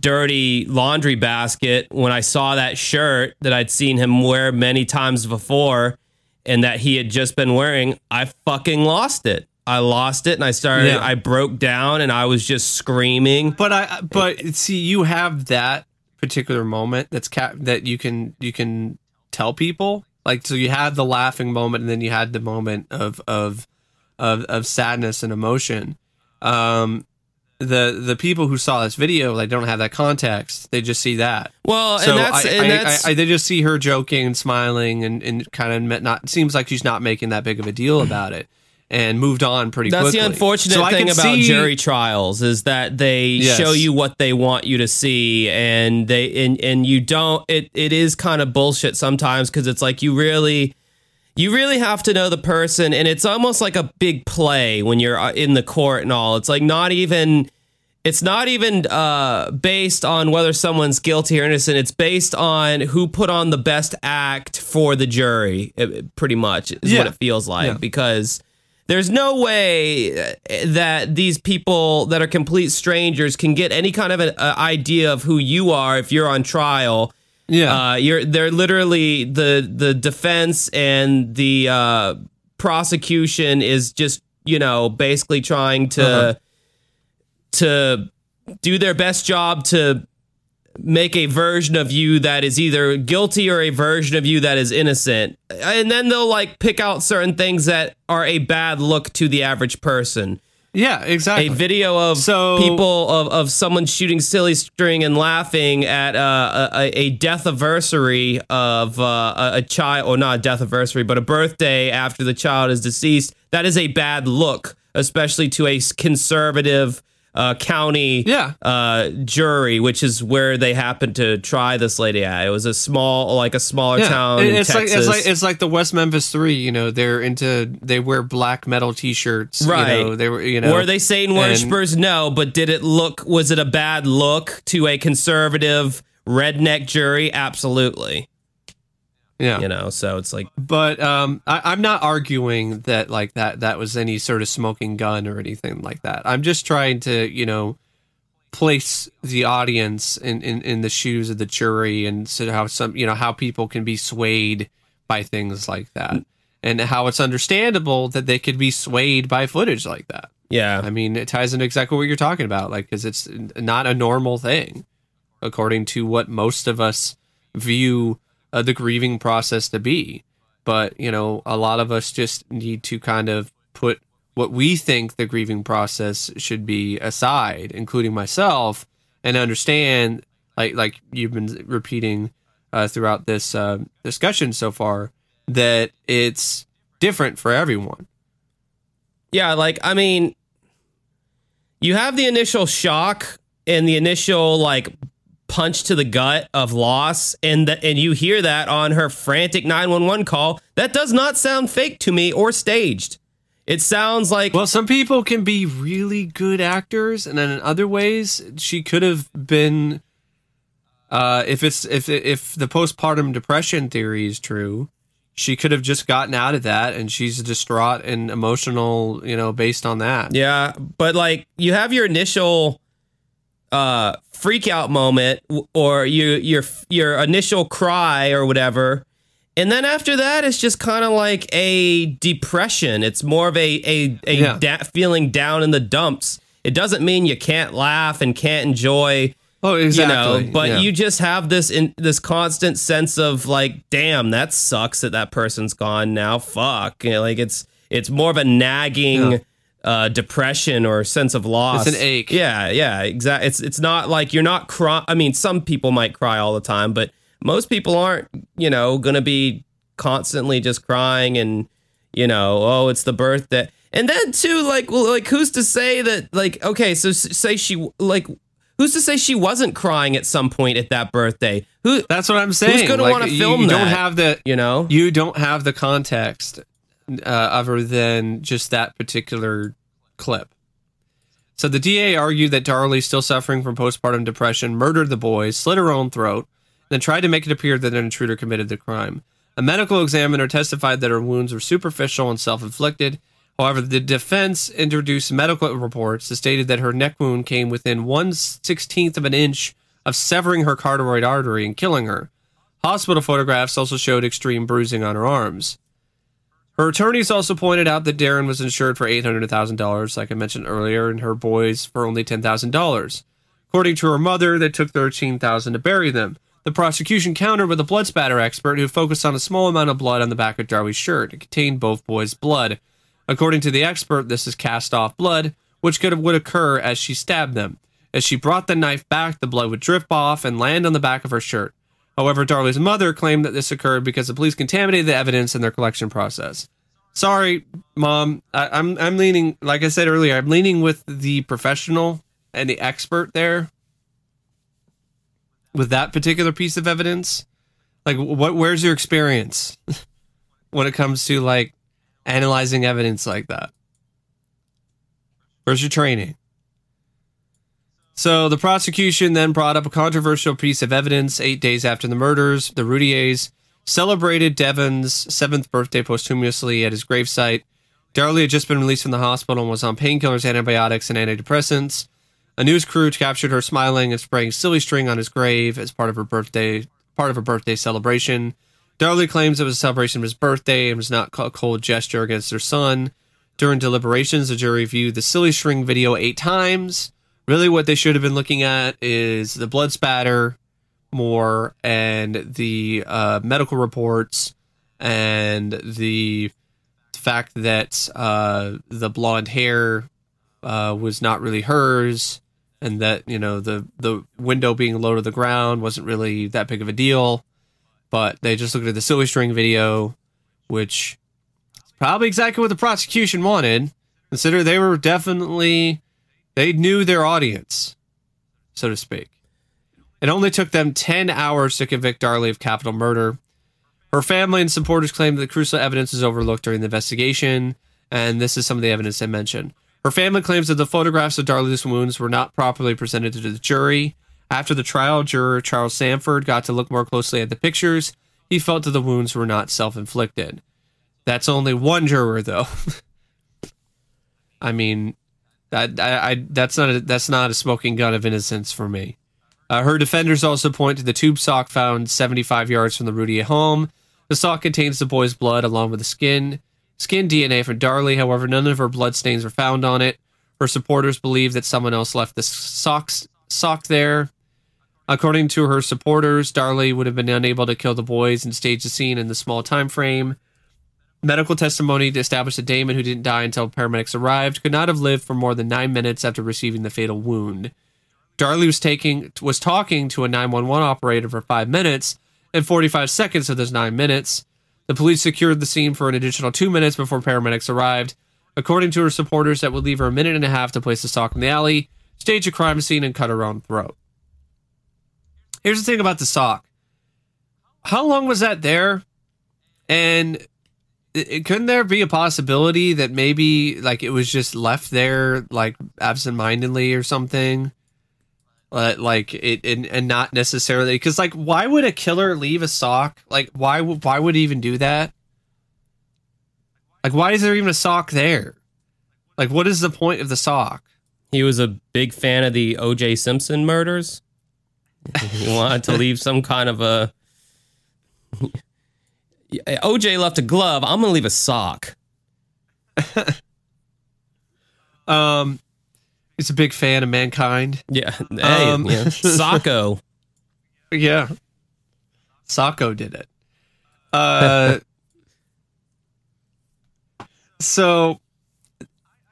dirty laundry basket when i saw that shirt that i'd seen him wear many times before and that he had just been wearing i fucking lost it i lost it and i started Yeah. i broke down and i was just screaming But I but see you have that particular moment that's cap that you can you can tell people like so you had the laughing moment and then you had the moment of of of, of sadness and emotion. Um the the people who saw this video like don't have that context. They just see that. well So and that's I, and I, that's I, I, they just see her joking and smiling and, and kind of not seems like she's not making that big of a deal about it and moved on pretty quickly. That's quickly. the unfortunate So thing about see- jury trials is that they Yes. show you what they want you to see, and they and and you don't. It it is kind of bullshit sometimes because it's like you really. You really have to know the person, and it's almost like a big play when you're uh, in the court and all. It's like not even, it's not even uh, based on whether someone's guilty or innocent. It's based on who put on the best act for the jury. it pretty much is Yeah. what it feels like Yeah. because there's no way uh, that these people that are complete strangers can get any kind of an uh, idea of who you are if you're on trial. Yeah. Uh, you're they're literally the the defense and the uh, prosecution is just you know basically trying to Uh-huh. to do their best job to make a version of you that is either guilty or a version of you that is innocent. And then they'll like pick out certain things that are a bad look to the average person. Yeah, exactly. A video of So- people of, of someone shooting silly string and laughing at uh, a, a death anniversary of uh, a, a child, or not a death anniversary, but a birthday after the child is deceased. That is a bad look, especially to a conservative uh, county Yeah. uh, jury, which is where they happened to try this lady at. It was a small, like a smaller town It- in it's like it's like it's like the West Memphis Three. You know, they're into they wear black metal T-shirts. Right. You know, they were you know Were they Satan worshippers? No, but did it look? Was it a bad look to a conservative redneck jury? Absolutely. Yeah. You know, so it's like But um, I, I'm not arguing that like that that was any sort of smoking gun or anything like that. I'm just trying to you know place the audience in, in, in the shoes of the jury and so how some you know how people can be swayed by things like that and how it's understandable that they could be swayed by footage like that. yeah, I mean, it ties into exactly what you're talking about, like because it's not a normal thing, according to what most of us view uh, the grieving process to be. But you know, a lot of us just need to kind of put what we think the grieving process should be aside, including myself, and understand, like like you've been repeating uh, throughout this uh, discussion so far, that it's different for everyone. yeah. Like I mean, you have the initial shock and the initial like punch to the gut of loss, and that and you hear that on her frantic nine one one call. That does not sound fake to me or staged. It sounds like Well, some people can be really good actors, and then in other ways, she could have been. Uh, if it's if if the postpartum depression theory is true, she could have just gotten out of that, and she's distraught and emotional, you know, based on that. Yeah, but like you have your initial uh freak out moment or your your your initial cry or whatever. And then after that it's just kind of like a depression. It's more of a a, a Yeah. da- feeling down in the dumps. It doesn't mean you can't laugh and can't enjoy Oh, exactly. You know, but yeah. you just have this in this constant sense of like, damn, that sucks that that person's gone now. Fuck, you know, like it's it's more of a nagging. Yeah. Uh, depression or sense of loss. It's an ache. Yeah, yeah, exactly. It's it's not like you're not cry. I mean, some people might cry all the time, but most people aren't. You know, gonna be constantly just crying and you know, oh, it's the birthday. And then too, like, well, like, who's to say that? Like, okay, so say she, like, who's to say she wasn't crying at some point at that birthday? Who, That's what I'm saying. Who's gonna Like, wanna you- film you, don't have the you know? you don't have the context uh, other than just that particular clip. So the DA argued that Darlie, still suffering from postpartum depression, murdered the boy, slit her own throat, then tried to make it appear that an intruder committed the crime. A medical examiner testified that her wounds were superficial and self-inflicted. However, the defense introduced medical reports that stated that her neck wound came within one sixteenth of an inch of severing her carotid artery and killing her. Hospital photographs also showed extreme bruising on her arms. Her attorneys also pointed out that Darin was insured for $800,000, like I mentioned earlier, and her boys for only $10,000. According to her mother, they took $13,000 to bury them. The prosecution countered with a blood spatter expert who focused on a small amount of blood on the back of Darlie's shirt. It contained both boys' blood. According to the expert, this is cast off blood, which could have would occur as she stabbed them. As she brought the knife back, the blood would drip off and land on the back of her shirt. However, Darlie's mother claimed that this occurred because the police contaminated the evidence in their collection process. Sorry, mom. I, I'm I'm leaning, like I said earlier, I'm leaning with the professional and the expert there. With that particular piece of evidence, like what? Where's your experience when it comes to like analyzing evidence like that? Where's your training? So the prosecution then brought up a controversial piece of evidence eight days after the murders. The Routiers celebrated Devon's seventh birthday posthumously at his gravesite. Darlie had just been released from the hospital and was on painkillers, antibiotics, and antidepressants. A news crew captured her smiling and spraying silly string on his grave as part of her birthday part of her birthday celebration. Darlie claims it was a celebration of his birthday and was not a cold gesture against her son. During deliberations, the jury viewed the silly string video eight times. Really, what they should have been looking at is the blood spatter more and the uh, medical reports and the fact that uh, the blonde hair uh, was not really hers and that you know the the window being low to the ground wasn't really that big of a deal. But they just looked at the silly string video which is probably exactly what the prosecution wanted. Consider they were definitely they knew their audience so to speak it only took them 10 hours to convict Darlie of capital murder. Her family and supporters claim that crucial evidence was overlooked during the investigation, and this is some of the evidence they mentioned. Her family claims that the photographs of Darlie's wounds were not properly presented to the jury. After the trial, juror Charles Samford got to look more closely at the pictures. He felt that the wounds were not self inflicted. That's only one juror, though. I mean, I, I, I, that's not a, that's not a smoking gun of innocence for me. Uh, her defenders also point to the tube sock found 75 yards from the Routier home. The sock contains the boy's blood along with the skin. Skin DNA from Darlie, however, none of her blood stains were found on it. Her supporters believe that someone else left the socks, sock there. According to her supporters, Darlie would have been unable to kill the boys and stage the scene in the small time frame. Medical testimony to establish that Damon, who didn't die until paramedics arrived, could not have lived for more than nine minutes after receiving the fatal wound. Darlie was taking was talking to a 911 operator for five minutes and 45 seconds of those nine minutes. The police secured the scene for an additional two minutes before paramedics arrived. According to her supporters, that would leave her a minute and a half to place the sock in the alley, stage a crime scene, and cut her own throat. Here's the thing about the sock. How long was that there? And couldn't there be a possibility that maybe like it was just left there like absentmindedly or something? Uh, like it and, and not necessarily because like why would a killer leave a sock? Like why would why would he even do that? Like why is there even a sock there? Like what is the point of the sock? He was a big fan of the O.J. Simpson murders. He wanted to leave some kind of a. O.J. left a glove. I'm gonna leave a sock. Um, He's a big fan of mankind. Yeah. Hey, Um, yeah. Sacco. Yeah. Sacco did it. Uh so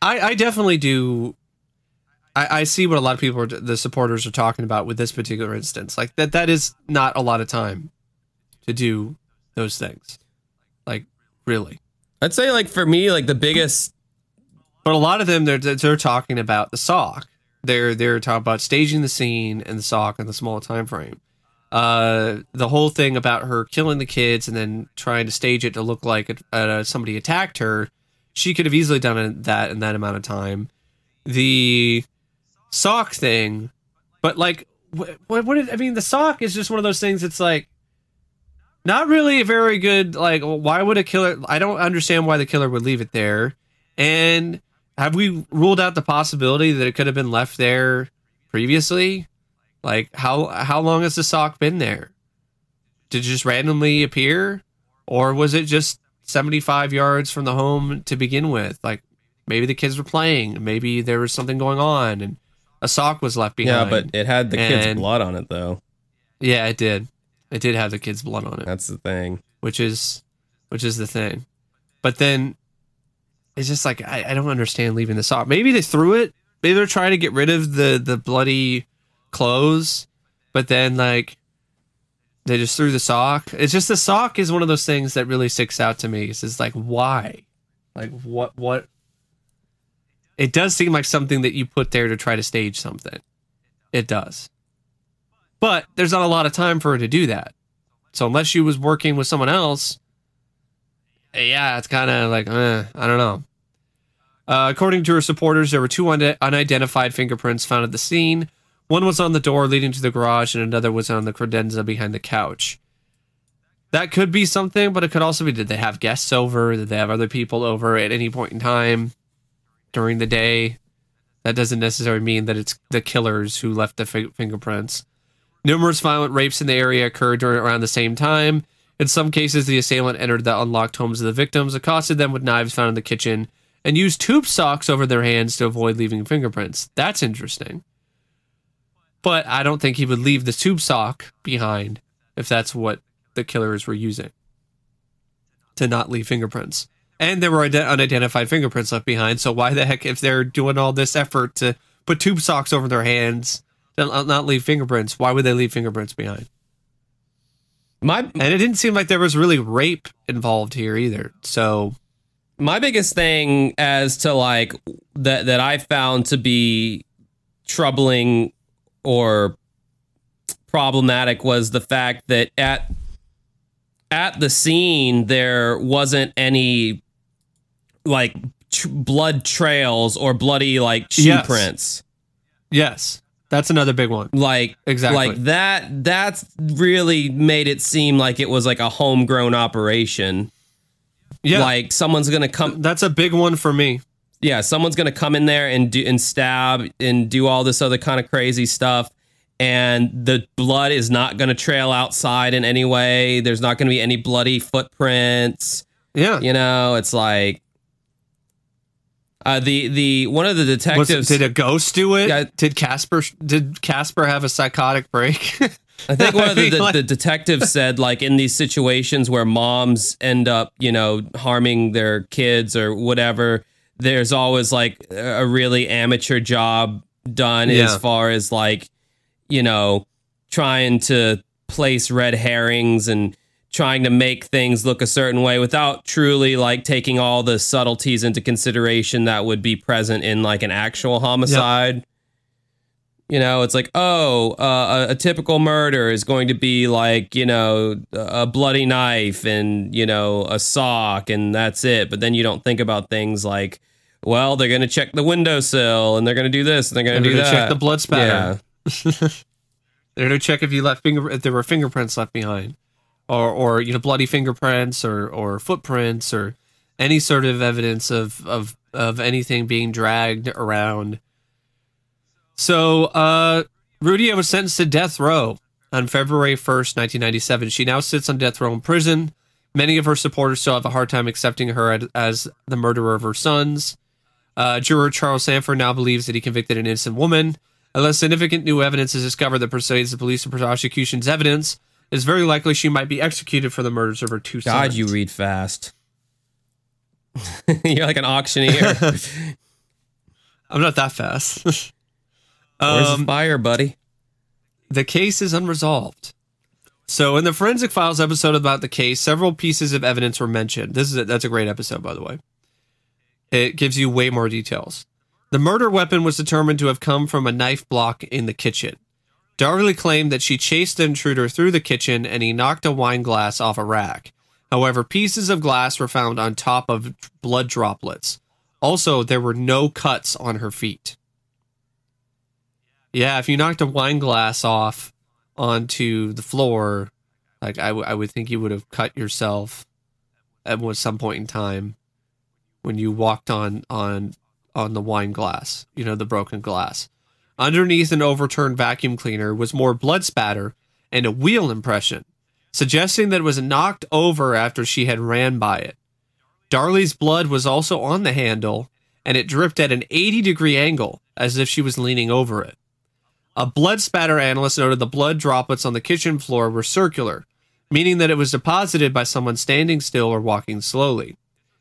I I definitely do I, I see what a lot of people are the supporters are talking about with this particular instance. Like that that is not a lot of time to do those things. Like really. I'd say like for me, like the biggest But a lot of them they're they're talking about the sock. They're they're talking about staging the scene and the sock in the small time frame. Uh, the whole thing about her killing the kids and then trying to stage it to look like it, uh, somebody attacked her. She could have easily done it, that in that amount of time. The sock thing, but like, what, what, what did, I mean, the sock is just one of those things. It's like not really a very good. Like, why would a killer? I don't understand why the killer would leave it there. And have we ruled out the possibility that it could have been left there previously? Like how how long has the sock been there? Did it just randomly appear? Or was it just 75 yards from the home to begin with? Like maybe the kids were playing, maybe there was something going on and a sock was left behind. yeah, but it had the kid's blood on it though. yeah, it did. It did have the kid's blood on it. That's the thing. which is which is the thing. But then it's just like I, I don't understand leaving the sock. Maybe they threw it. Maybe they're trying to get rid of the the bloody clothes, but then like they just threw the sock. It's just the sock is one of those things that really sticks out to me. It's just like why? Like what what it does seem like something that you put there to try to stage something. It does. But there's not a lot of time for her to do that. So unless she was working with someone else, yeah, it's kind of like, eh, I don't know. Uh, according to her supporters, there were two un- unidentified fingerprints found at the scene. One was on the door leading to the garage, and another was on the credenza behind the couch. That could be something, but it could also be did they have guests over? Did they have other people over at any point in time during the day? That doesn't necessarily mean that it's the killers who left the fi- fingerprints. Numerous violent rapes in the area occurred during around the same time. In some cases, the assailant entered the unlocked homes of the victims, accosted them with knives found in the kitchen, and used tube socks over their hands to avoid leaving fingerprints. That's interesting. But I don't think he would leave the tube sock behind if that's what the killers were using to not leave fingerprints. And there were unidentified fingerprints left behind. So why the heck, if they're doing all this effort to put tube socks over their hands, not not leave fingerprints, why would they leave fingerprints behind? My And it didn't seem like there was really rape involved here either. So my biggest thing as to like that that I found to be troubling or problematic was the fact that at at the scene there wasn't any like tr- blood trails or bloody like shoe Yes. prints yes, that's another big one. like Exactly. like that that's really made it seem like it was like a homegrown operation Yeah, like someone's gonna come that's a big one for me. yeah, someone's gonna come in there and do and stab and do all this other kind of crazy stuff, and the blood is not gonna trail outside in any way. There's not gonna be any bloody footprints. Yeah. You know, it's like uh, the the one of the Was, detectives. did a ghost do it? Yeah. Did Casper did Casper have a psychotic break? I think one of the, the, like- the detectives said, like in these situations where moms end up, you know, harming their kids or whatever, there's always like a really amateur job done Yeah. as far as like, you know, trying to place red herrings and trying to make things look a certain way without truly like taking all the subtleties into consideration that would be present in like an actual homicide. You know, it's like, oh, uh, a, a typical murder is going to be like, you know, a bloody knife and, you know, a sock and that's it. But then you don't think about things like, well, they're going to check the windowsill and they're going to do this and they're going to do that. check the blood spatter. Yeah. They're going to check if you left finger if there were fingerprints left behind, or or you know bloody fingerprints or or footprints or any sort of evidence of of of anything being dragged around. So, uh, Routier was sentenced to death row on February 1st, 1997. She now sits on death row in prison. Many of her supporters still have a hard time accepting her as the murderer of her sons. Uh, juror Charles Samford now believes that he convicted an innocent woman. Unless significant new evidence is discovered that persuades the police and prosecution's evidence, it's very likely she might be executed for the murders of her two sons. God, you read fast. You're like an auctioneer. I'm not that fast. Where's Um, the fire, buddy? the case is unresolved. So, in the forensic files episode about the case, several pieces of evidence were mentioned. This is a, that's a great episode, by the way. It gives you way more details. The murder weapon was determined to have come from a knife block in the kitchen. Darlie claimed that she chased the intruder through the kitchen and he knocked a wine glass off a rack. However, pieces of glass were found on top of blood droplets. Also, there were no cuts on her feet. Yeah, if you knocked a wine glass off onto the floor, like I, w- I would think you would have cut yourself at some point in time when you walked on on on the wine glass, you know, the broken glass. Underneath an overturned vacuum cleaner was more blood spatter and a wheel impression, suggesting that it was knocked over after she had ran by it. Darlie's blood was also on the handle, and it dripped at an 80 degree angle, as if she was leaning over it. A blood spatter analyst noted the blood droplets on the kitchen floor were circular, meaning that it was deposited by someone standing still or walking slowly.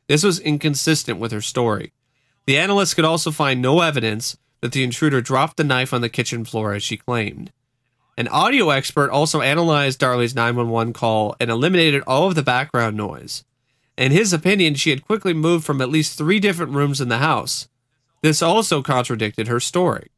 This was inconsistent with her story. The analyst could also find no evidence that the intruder dropped the knife on the kitchen floor as she claimed. An audio expert also analyzed Darlie's 911 call and eliminated all of the background noise. In his opinion, she had quickly moved from at least three different rooms in the house. This also contradicted her story.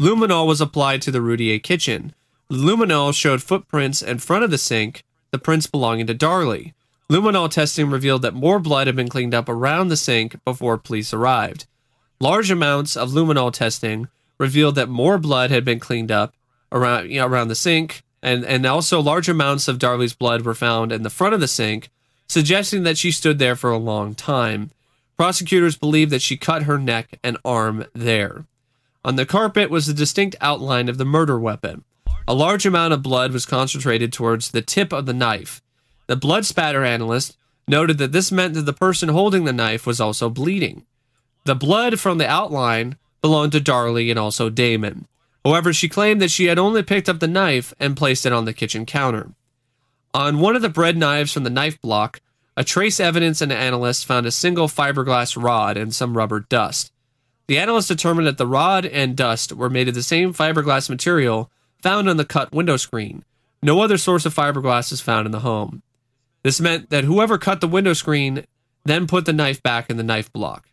Luminol was applied to the Routier kitchen. Luminol showed footprints in front of the sink, the prints belonging to Darlie. Luminol testing revealed that more blood had been cleaned up around the sink before police arrived. Large amounts of luminol testing revealed that more blood had been cleaned up around you know, around the sink, and, and also large amounts of Darlie's blood were found in the front of the sink, suggesting that she stood there for a long time. Prosecutors believe that she cut her neck and arm there. On the carpet was the distinct outline of the murder weapon. A large amount of blood was concentrated towards the tip of the knife. The blood spatter analyst noted that this meant that the person holding the knife was also bleeding. The blood from the outline belonged to Darlie and also Damon. However, she claimed that she had only picked up the knife and placed it on the kitchen counter. On one of the bread knives from the knife block, a trace evidence and analyst found a single fiberglass rod and some rubber dust. The analyst determined that the rod and dust were made of the same fiberglass material found on the cut window screen. No other source of fiberglass is found in the home. This meant that whoever cut the window screen then put the knife back in the knife block.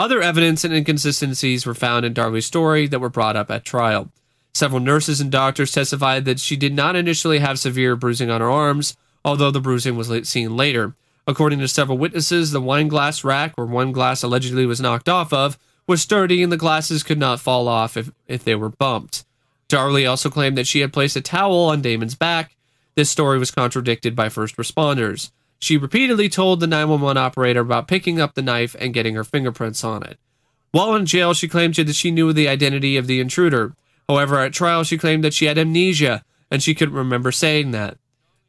Other evidence and inconsistencies were found in Darlie's story that were brought up at trial. Several nurses and doctors testified that she did not initially have severe bruising on her arms, although the bruising was seen later. According to several witnesses, the wine glass rack where one glass allegedly was knocked off of was sturdy and the glasses could not fall off if, if they were bumped. Darlie also claimed that she had placed a towel on Damon's back. This story was contradicted by first responders. She repeatedly told the 911 operator about picking up the knife and getting her fingerprints on it. While in jail, she claimed that she knew the identity of the intruder. However, at trial, she claimed that she had amnesia and she couldn't remember saying that.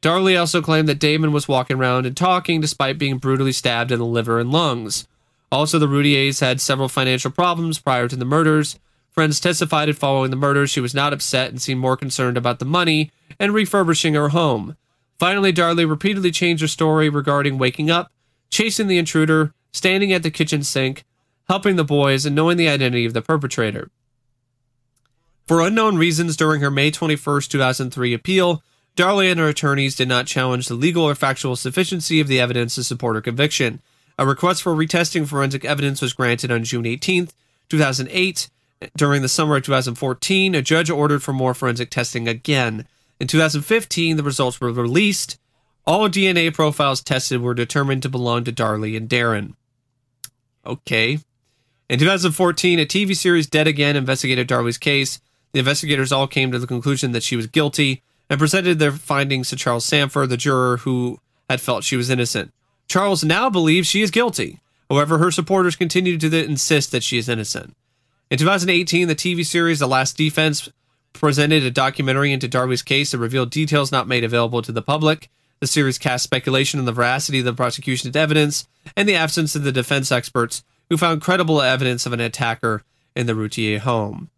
Darlie also claimed that Damon was walking around and talking despite being brutally stabbed in the liver and lungs. Also, the Routiers had several financial problems prior to the murders. Friends testified that following the murders, she was not upset and seemed more concerned about the money and refurbishing her home. Finally, Darlie repeatedly changed her story regarding waking up, chasing the intruder, standing at the kitchen sink, helping the boys, and knowing the identity of the perpetrator. For unknown reasons, during her May 21, 2003 appeal, Darlie and her attorneys did not challenge the legal or factual sufficiency of the evidence to support her conviction. A request for retesting forensic evidence was granted on June 18, 2008. During the summer of 2014, a judge ordered for more forensic testing again. In 2015, the results were released. All DNA profiles tested were determined to belong to Darlie and Darin. Okay. In 2014, a TV series Dead Again investigated Darlie's case. The investigators all came to the conclusion that she was guilty and presented their findings to Charles Samford, the juror who had felt she was innocent. Charles now believes she is guilty. However, her supporters continue to insist that she is innocent. In 2018, the TV series The Last Defense presented a documentary into Darlie's case that revealed details not made available to the public. The series cast speculation on the veracity of the prosecution's evidence and the absence of the defense experts who found credible evidence of an attacker in the Routier home.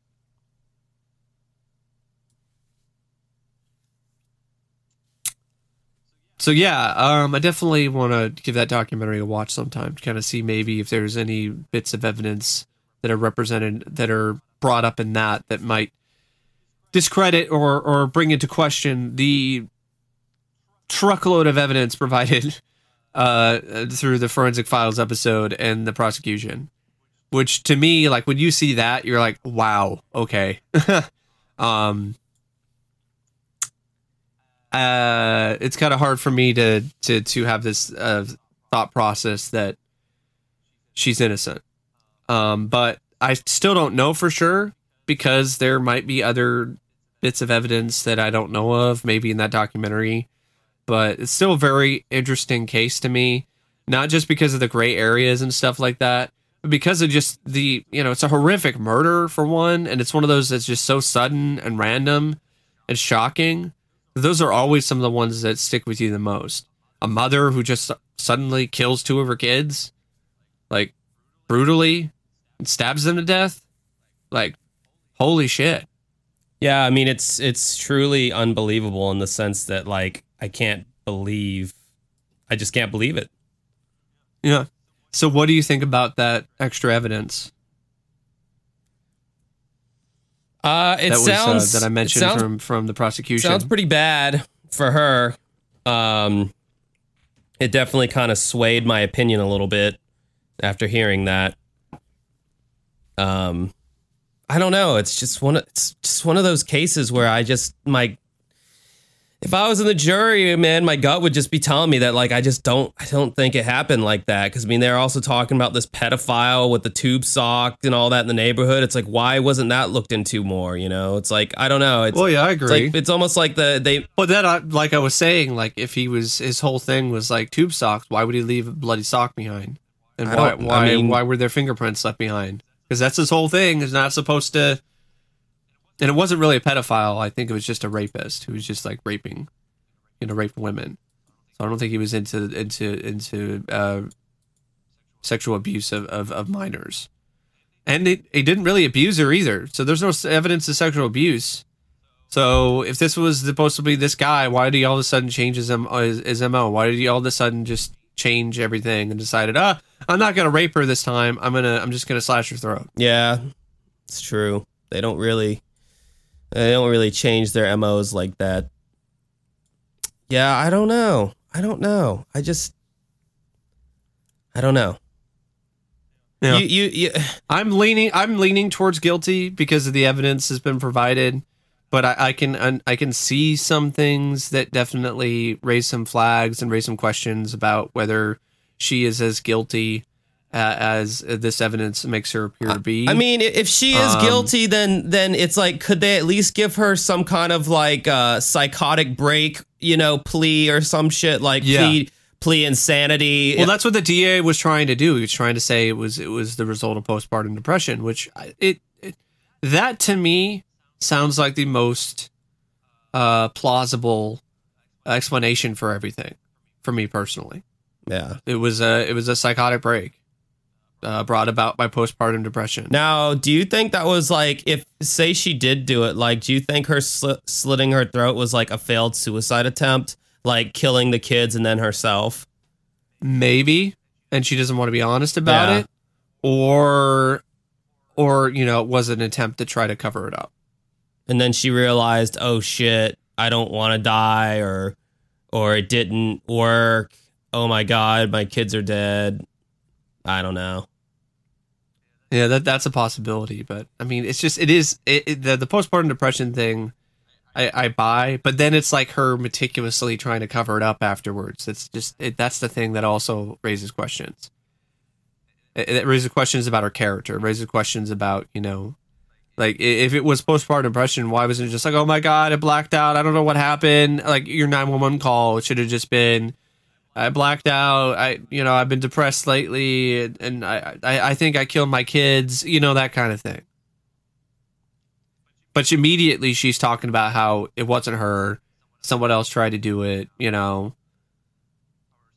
So yeah, um, I definitely want to give that documentary a watch sometime to kind of see maybe if there's any bits of evidence that are represented that are brought up in that that might discredit or or bring into question the truckload of evidence provided uh, through the forensic files episode and the prosecution. Which to me, like when you see that, you're like, wow, okay. um, uh, it's kind of hard for me to to to have this uh, thought process that she's innocent. Um, but I still don't know for sure because there might be other bits of evidence that I don't know of, maybe in that documentary. But it's still a very interesting case to me, not just because of the gray areas and stuff like that, but because of just the, you know, it's a horrific murder for one, and it's one of those that's just so sudden and random and shocking. Those are always some of the ones that stick with you the most. A mother who just suddenly kills two of her kids, like brutally, and stabs them to death. Like, holy shit. Yeah, I mean it's it's truly unbelievable in the sense that like I can't believe I just can't believe it. Yeah. So what do you think about that extra evidence Uh it that sounds was uh, that I mentioned sounds, from from the prosecution? sounds pretty bad for her. Um it definitely kind of swayed my opinion a little bit after hearing that. Um I don't know. It's just one. Of, it's just one of those cases where I just my. If I was in the jury, man, my gut would just be telling me that like I just don't. I don't think it happened like that because I mean they're also talking about this pedophile with the tube sock and all that in the neighborhood. It's like why wasn't that looked into more? You know, it's like I don't know. It's well, yeah, I it's agree. like it's almost like the they But then, I, like I was saying, like if he was his whole thing was like tube socks, why would he leave a bloody sock behind? And I why I why mean- why were their fingerprints left behind? Because that's his whole thing. Is not supposed to. And it wasn't really a pedophile. I think it was just a rapist who was just like raping, you know, raping women. So I don't think he was into into into uh, sexual abuse of, of, of minors. And he, he didn't really abuse her either. So there's no evidence of sexual abuse. So if this was supposed to be this guy, why did he all of a sudden change his, M- uh, his, his MO? Why did he all of a sudden just change everything and decided, ah, I'm not gonna rape her this time. I'm gonna I'm just gonna slash her throat. yeah, it's true. They don't really they don't really change their MOs like that. Yeah, I don't know. I don't know. I just I don't know. Yeah. You, you, you, I'm leaning I'm leaning towards guilty because of the evidence has been provided, but I, I can I can see some things that definitely raise some flags and raise some questions about whether she is as guilty uh, as this evidence makes her appear to be. I mean, if she is Um, guilty, then then it's like, could they at least give her some kind of like uh, psychotic break, you know, plea or some shit like Yeah. plea plea insanity? Well, that's what the DA was trying to do. He was trying to say it was it was the result of postpartum depression, which it, it that to me sounds like the most uh, plausible explanation for everything. For me personally, yeah. it was a it was a psychotic break uh, brought about by postpartum depression. Now, do you think that was like, if say she did do it, like, do you think her sli- slitting her throat was like a failed suicide attempt, like killing the kids and then herself? maybe, and she doesn't want to be honest about Yeah. it, or or you know, it was an attempt to try to cover it up. and then she realized, oh shit, I don't want to die, or or it didn't work. Oh my god, my kids are dead. I don't know. Yeah, that that's a possibility, but I mean, it's just it is it, it- the the postpartum depression thing. I, I buy, but then it's like her meticulously trying to cover it up afterwards. It's just it, that's the thing that also raises questions. It, it raises questions about her character. It raises questions about you know, like if it was postpartum depression, why wasn't it just like oh my god, I blacked out. I don't know what happened. Like your nine one one call, it should have just been. I blacked out. I, you know, I've been depressed lately, and, and I, I, I think I killed my kids. You know that kind of thing. But immediately she's talking about how it wasn't her. Someone else tried to do it. You know,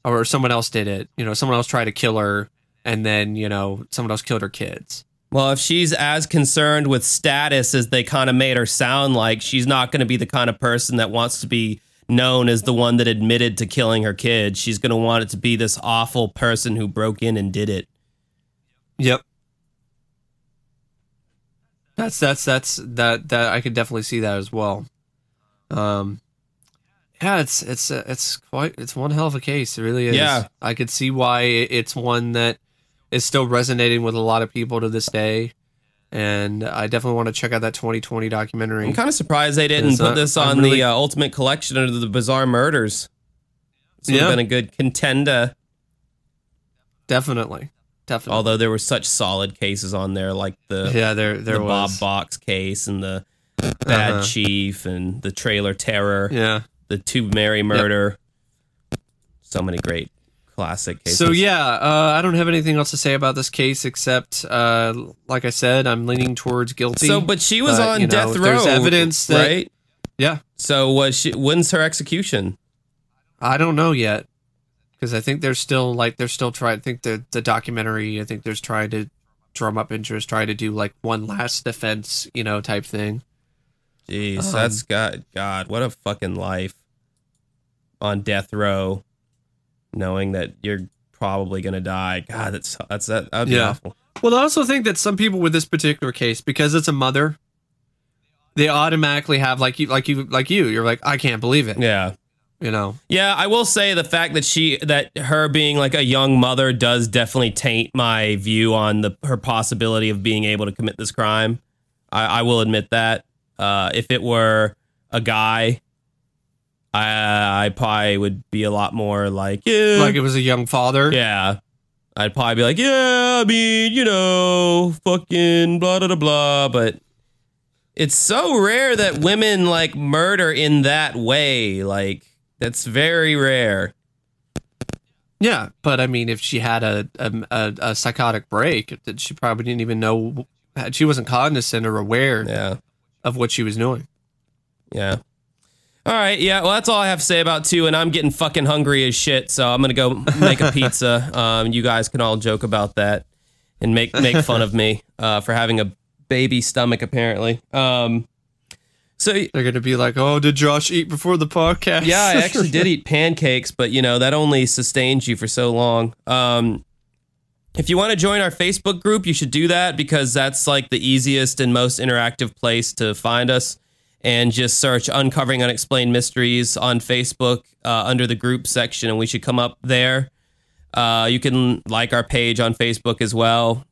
or someone else did it. You know, someone else tried to kill her, and then you know someone else killed her kids. Well, if she's as concerned with status as they kind of made her sound like, she's not going to be the kind of person that wants to be known as the one that admitted to killing her kids. She's going to want it to be this awful person who broke in and did it. Yep. That's that's that's that that I could definitely see that as well. Um, yeah, it's it's uh, it's quite it's one hell of a case. It really is. Yeah. I could see why it's one that is still resonating with a lot of people to this day, and I definitely want to check out that 2020 documentary. I'm kind of surprised they didn't put this on really- the uh, Ultimate Collection under the Bizarre Murders. This would Yeah. have been a good contender. definitely, definitely. Although there were such solid cases on there, like the yeah, there there the was. Bob Box case and the Bad Uh-huh. Chief and the Trailer Terror, Yeah. the Tube Mary Murder. So many great classic cases. So yeah, uh, I don't have anything else to say about this case except, uh, like I said, I'm leaning towards guilty. So, but she was But, on you know, death row. there's evidence that- right? yeah, So was she? When's her execution? I don't know yet because I think they're still like they're still trying. I think the the documentary. I think there's trying to drum up interest, trying to do like one last defense, you know, type thing. Jeez, Um, that's God. God, what a fucking life on death row, knowing that you're probably gonna die. God, that's that's that. That'd be Yeah. awful. Well, I also think that some people with this particular case, because it's a mother, they automatically have like you, like you, like you. You're like, I can't believe it. Yeah. You know. Yeah, I will say the fact that she that her being like a young mother does definitely taint my view on the her possibility of being able to commit this crime. I, I will admit that. Uh, if it were a guy, I uh, I probably would be a lot more like yeah, Like it was a young father. yeah. I'd probably be like, yeah, I mean, you know, fucking blah blah blah. But it's so rare that women like murder in that way. Like that's very rare. Yeah, but I mean, if she had a a, a, a psychotic break, that she probably didn't even know. She wasn't cognizant or aware Yeah, of what she was doing. yeah. All right, yeah. Well, that's all I have to say about two, and I'm getting fucking hungry as shit. So I'm gonna go make a pizza. Um, you guys can all joke about that and make make fun of me uh, for having a baby stomach, apparently. Um, so They're gonna be like, "Oh, did Josh eat before the podcast?" Yeah, I actually did eat pancakes, but you know, that only sustains you for so long. Um, if you want to join our Facebook group, you should do that because that's like the easiest and most interactive place to find us. And just search Uncovering Unexplained Mysteries on Facebook uh, under the group section, and we should come up there. Uh, you can like our page on Facebook as well.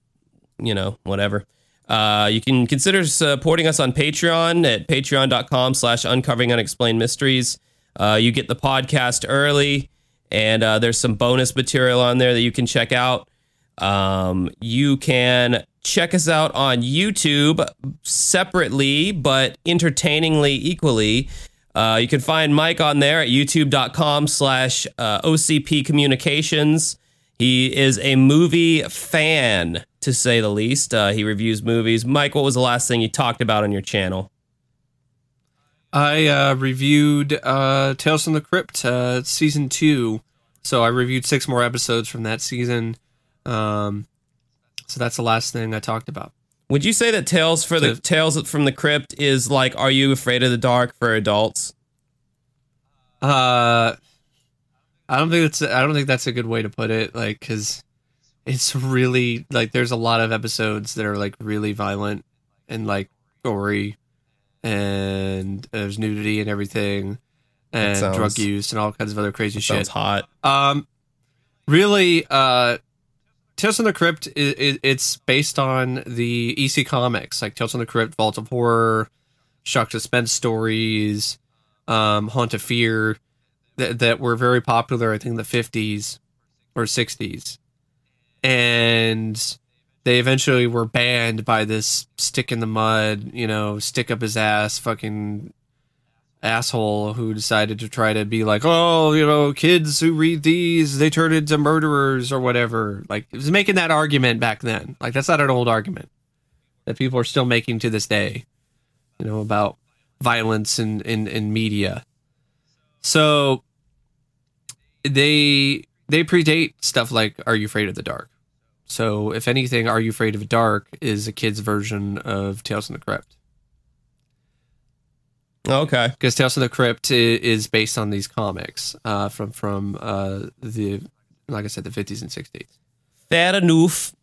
You know, whatever. Uh, you can consider supporting us on Patreon at patreon.com slash uncovering unexplained mysteries. Uh, you get the podcast early, and uh, there's some bonus material on there that you can check out. Um, you can check us out on YouTube separately, but entertainingly equally. Uh, you can find Mike on there at youtube.com slash uh, OCP Communications. He is a movie fan, to say the least. Uh, he reviews movies. Mike, what was the last thing you talked about on your channel? I uh, reviewed uh, Tales from the Crypt uh, season two, so I reviewed six more episodes from that season. Um, so that's the last thing I talked about. Would you say that Tales for the So- Tales from the Crypt is like Are You Afraid of the Dark for adults? Uh, I don't think that's I don't think that's a good way to put it. Like, because it's really like there's a lot of episodes that are like really violent and like gory, and there's nudity and everything, and sounds- drug use and all kinds of other crazy shit. Sounds hot. Um, really, uh, Tales from the Crypt it's based on the EC comics, like Tales from the Crypt, Vault of Horror, Shock Suspense stories, um, Haunt of Fear, that that were very popular. I think in the fifties or sixties, and they eventually were banned by this stick in the mud, you know, stick up his ass, fucking asshole who decided to try to be like, oh, you know, kids who read these, they turn into murderers or whatever. Like, it was making that argument back then. Like, that's not an old argument that people are still making to this day, you know, about violence in, in, in media. So they they predate stuff like Are You Afraid of the Dark? So if anything, Are You Afraid of the Dark is a kid's version of Tales from the Crypt. Okay. Because Tales from the Crypt is based on these comics uh, from from uh, the like I said the 50s and 60s. Fair enough.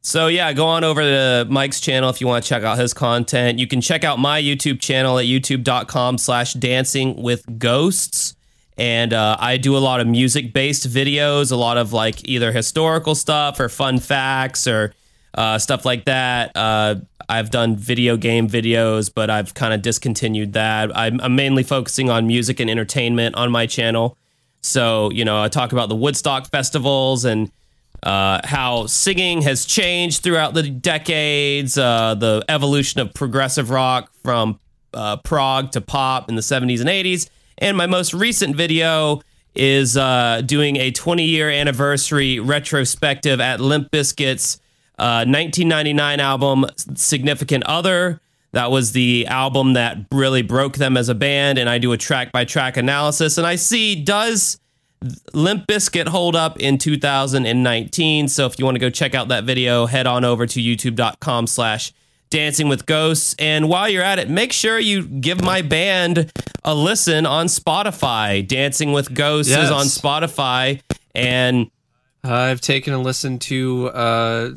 So yeah, go on over to Mike's channel if you want to check out his content. You can check out my YouTube channel at youtube.com slash dancing with ghosts. And uh, I do a lot of music based videos, a lot of like either historical stuff or fun facts or uh, stuff like that. Uh, I've done video game videos, but I've kind of discontinued that. I'm, I'm mainly focusing on music and entertainment on my channel. So, you know, I talk about the Woodstock festivals and uh, how singing has changed throughout the decades, uh, the evolution of progressive rock from uh, prog to pop in the 70s and 80s. And my most recent video is uh, doing a 20 year anniversary retrospective at Limp Bizkit's uh, 1999 album, Significant Other. That was the album that really broke them as a band. And I do a track by track analysis. And I see, does Limp Bizkit hold up in 2019. So if you want to go check out that video, head on over to youtube.com slash dancing with ghosts. And while you're at it, make sure you give my band a listen on Spotify. Dancing with Ghosts Yes. is on Spotify. And I've taken a listen to uh,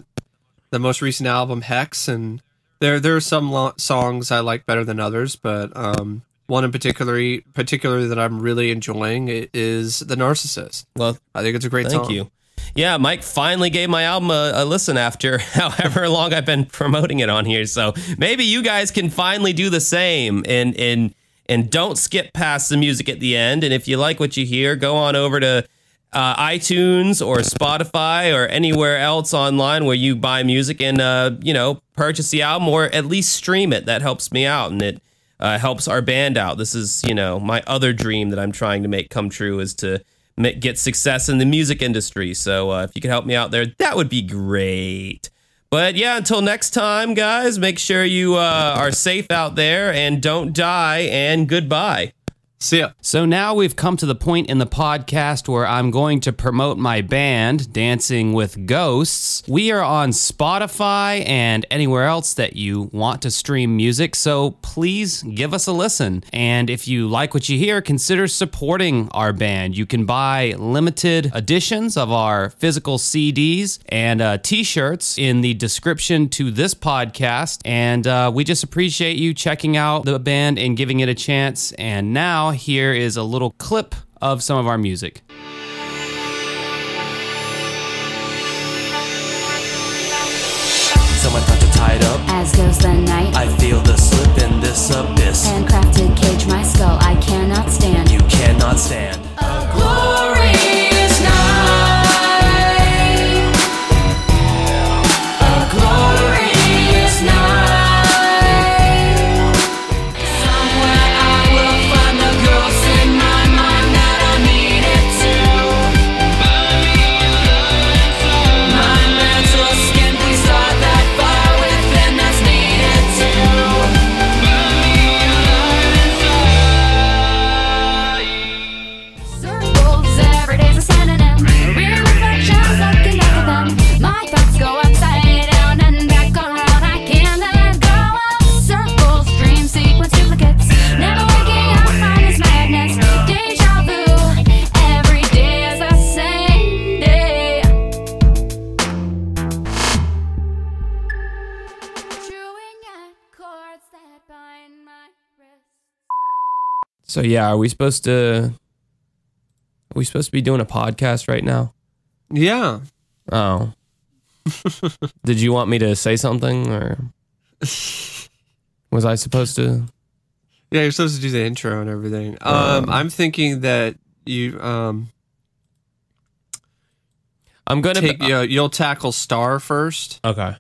the most recent album Hex, and there there are some lo- songs I like better than others, but um, one in particular particularly that I'm really enjoying is the Narcissist. well, I think it's a great Thank song. Thank you. Yeah, Mike finally gave my album a, a listen after however long I've been promoting it on here. So maybe you guys can finally do the same and and and don't skip past the music at the end. And if you like what you hear, go on over to uh, iTunes or Spotify or anywhere else online where you buy music and uh, you know purchase the album or at least stream it. That helps me out and it uh, helps our band out. This is you know my other dream that I'm trying to make come true is to ma- get success in the music industry. So uh, if you could help me out there, that would be great. But yeah, until next time, guys, make sure you uh, are safe out there and don't die. And goodbye. See ya. So now we've come to the point in the podcast where I'm going to promote my band, Dancing with Ghosts. We are on Spotify and anywhere else that you want to stream music, so please give us a listen. And if you like what you hear, consider supporting our band. You can buy limited editions of our physical CDs and uh, t shirts in the description to this podcast. And uh, we just appreciate you checking out the band and giving it a chance. And now, here is a little clip of some of our music. Someone thought you tied up. As goes the night, I feel the slip in this abyss. handcrafted cage my skull I cannot stand. You cannot stand. A So yeah, are we supposed to? Are we supposed to be doing a podcast right now? Yeah. Oh. Did you want me to say something or was I supposed to? Yeah, you're supposed to do the intro and everything. Um, I'm thinking that you um I'm gonna take be, you know, you'll tackle Star first. okay.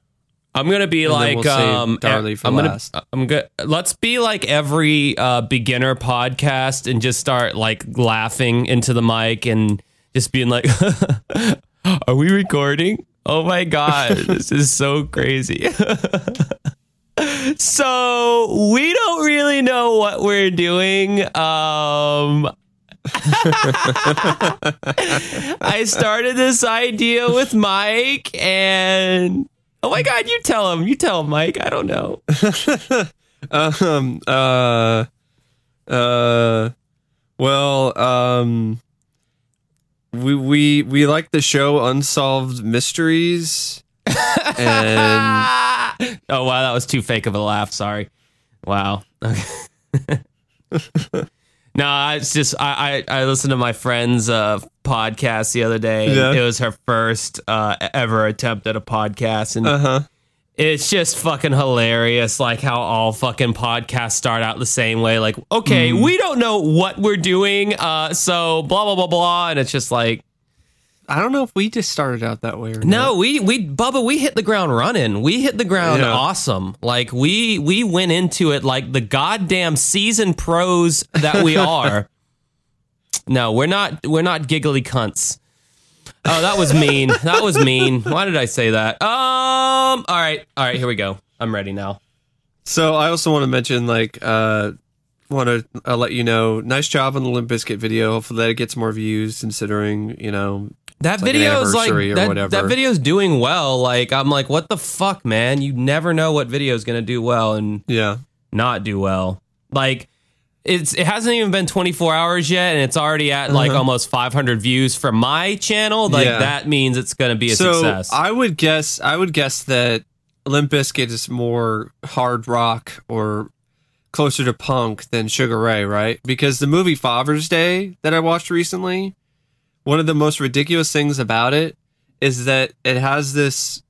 I'm gonna be And like we'll um Darlie for I'm gonna last. I'm good. Let's be like every uh, beginner podcast and just start like laughing into the mic and just being like, "Are we recording? Oh my god, this is so crazy." so we don't really know what we're doing. Um, I started this idea with Mike, and oh my god, you tell him. You tell him, Mike. I don't know. um uh uh well um we we we like the show unsolved mysteries and oh wow, that was too fake of a laugh. Sorry. Wow. no, it's just I, I I listened to my friend's uh, podcast the other day. Yeah. It was her first uh, ever attempt at a podcast, and uh-huh it's just fucking hilarious. Like how all fucking podcasts start out the same way. Like, okay, Mm. we don't know what we're doing, uh, so blah blah blah blah, and it's just like. I don't know if we just started out that way or No, not. we we Bubba, we hit the ground running. We hit the ground Yeah. awesome. Like we we went into it like the goddamn season pros that we are. no, we're not we're not giggly cunts. Oh, that was mean. that was mean. Why did I say that? Um all right. All right, here we go. I'm ready now. So I also want to mention, like, uh, want to uh, let you know, nice job on the Limp Bizkit video. Hopefully that gets more views, considering you know. That like video is like that, whatever. that video's doing well. Like I'm like, what the fuck, man? You never know what video is gonna do well and Yeah, not do well. Like it's it hasn't even been 24 hours yet and it's already at like almost 500 views for my channel. Like Uh-huh. Yeah. that means it's going to be a so success. I would guess, I would guess that Limp Bizkit is more hard rock or closer to punk than Sugar Ray, right? Because the movie Father's Day that I watched recently, one of the most ridiculous things about it is that it has this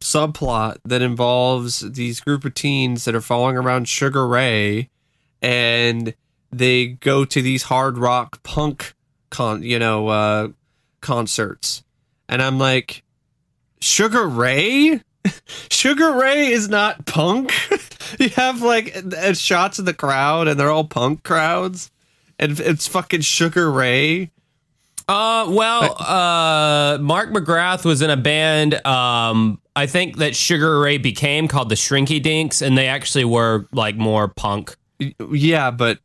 subplot that involves these group of teens that are following around Sugar Ray and they go to these hard rock punk con you know uh concerts. And i'm like sugar ray? Sugar ray is not punk? You have like uh, shots of the crowd and they're all punk crowds? And it's fucking sugar ray uh well, uh Mark McGrath was in a band um I think that Sugar Ray became called the Shrinky Dinks and they actually were like more punk. yeah but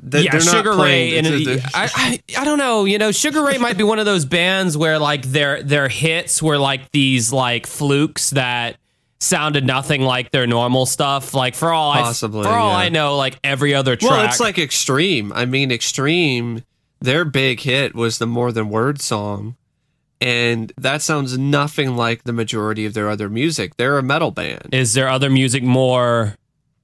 they- yeah, Sugar Ray, and I, I, I don't know. You know, Sugar Ray might be one of those bands where like their their hits were like these like flukes that sounded nothing like their normal stuff. Like for all Possibly, I for all yeah. I know, like every other track. Well, it's like Extreme. I mean, Extreme, their big hit was the More Than Words song. And that sounds nothing like the majority of their other music. They're a metal band. is their other music more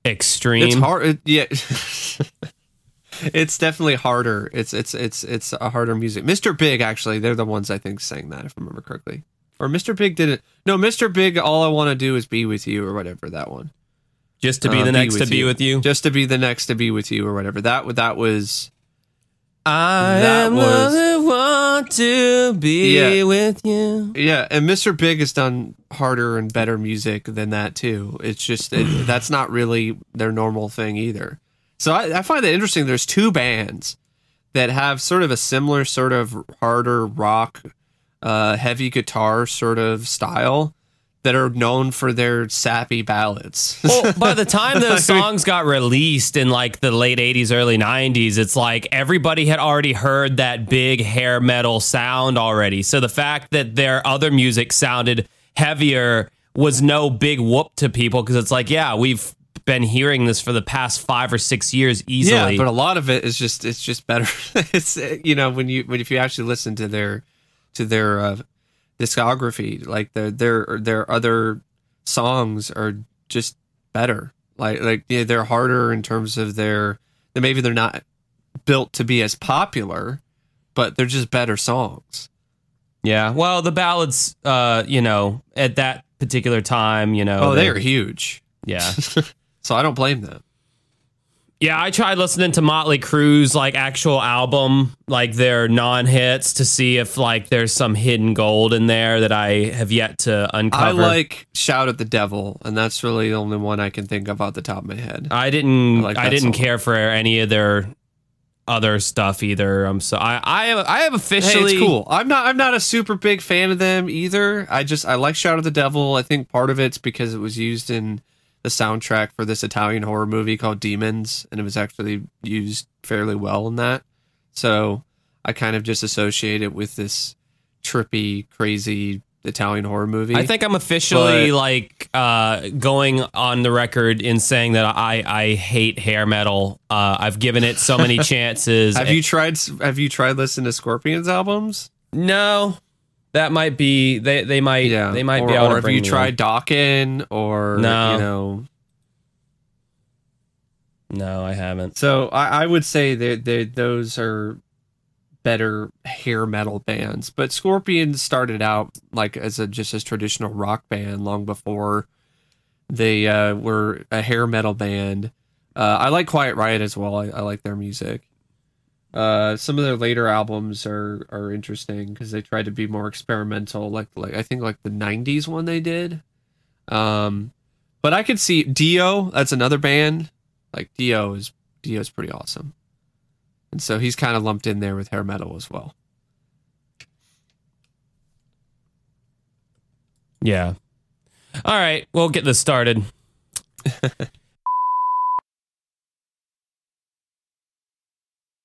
extreme? it's hard. It, yeah. it's definitely harder. It's it's it's it's a harder music. Mr. Big actually, they're the ones I think sang that if I remember correctly. Or Mr. Big didn't. No, Mr. Big all I want to do is be with you or whatever that one. Just to be Uh, the next to be you. with you. Just to be the next to be with you or whatever. That that was I that am was- one to be Yeah. with you. Yeah, and Mr. Big has done harder and better music than that too. It's just it, that's not really their normal thing either. So I, I find that interesting. There's two bands that have sort of a similar sort of harder rock, uh, heavy guitar sort of style that are known for their sappy ballads. well, by the time those songs got released in like the late 80s, early 90s, it's like everybody had already heard that big hair metal sound already. So the fact that their other music sounded heavier was no big whoop to people because it's like, yeah, we've been hearing this for the past five or six years easily. Yeah, but a lot of it is just it's just better. it's you know when you when if you actually listen to their to their uh, discography, like their their their other songs are just better. Like like yeah, they're harder in terms of their maybe they're not built to be as popular, but they're just better songs. yeah. Well, the ballads, uh, you know, at that particular time, you know. Oh, they they're- are huge. Yeah. So I don't blame them. Yeah, I tried listening to Motley Crue's like actual album, like their non-hits, to see if like there's some hidden gold in there that I have yet to uncover. I like Shout at the Devil, and that's really the only one I can think of off the top of my head. I didn't. I I, like that didn't song. care for any of their other stuff either. I'm so I. I have. I have Hey, officially. it's cool. I'm not. I'm not a super big fan of them either. I just I like Shout at the Devil. I think part of it's because it was used in the soundtrack for this Italian horror movie called Demons, and it was actually used fairly well in that. So I kind of just associate it with this trippy, crazy Italian horror movie. I think I'm officially But- like uh, going on the record in saying that I I hate hair metal. Uh, I've given it so many chances. Have you tried? Have you tried listening to Scorpions albums? No, that might be they. They might. Yeah, they might or, be able or bring you me tried Dawkins or No. you know? No, I haven't. So I, I would say that that those are better hair metal bands, but Scorpions started out like as a just as traditional rock band long before they uh, were a hair metal band. Uh, I like Quiet Riot as well. I, I like their music. Uh, some of their later albums are are interesting because they tried to be more experimental. Like like I think like the '90s one they did. Um, but I could see Dio. That's another band. Like Dio is Dio is pretty awesome, and so he's kind of lumped in there with hair metal as well. Yeah. All right, we'll get this started.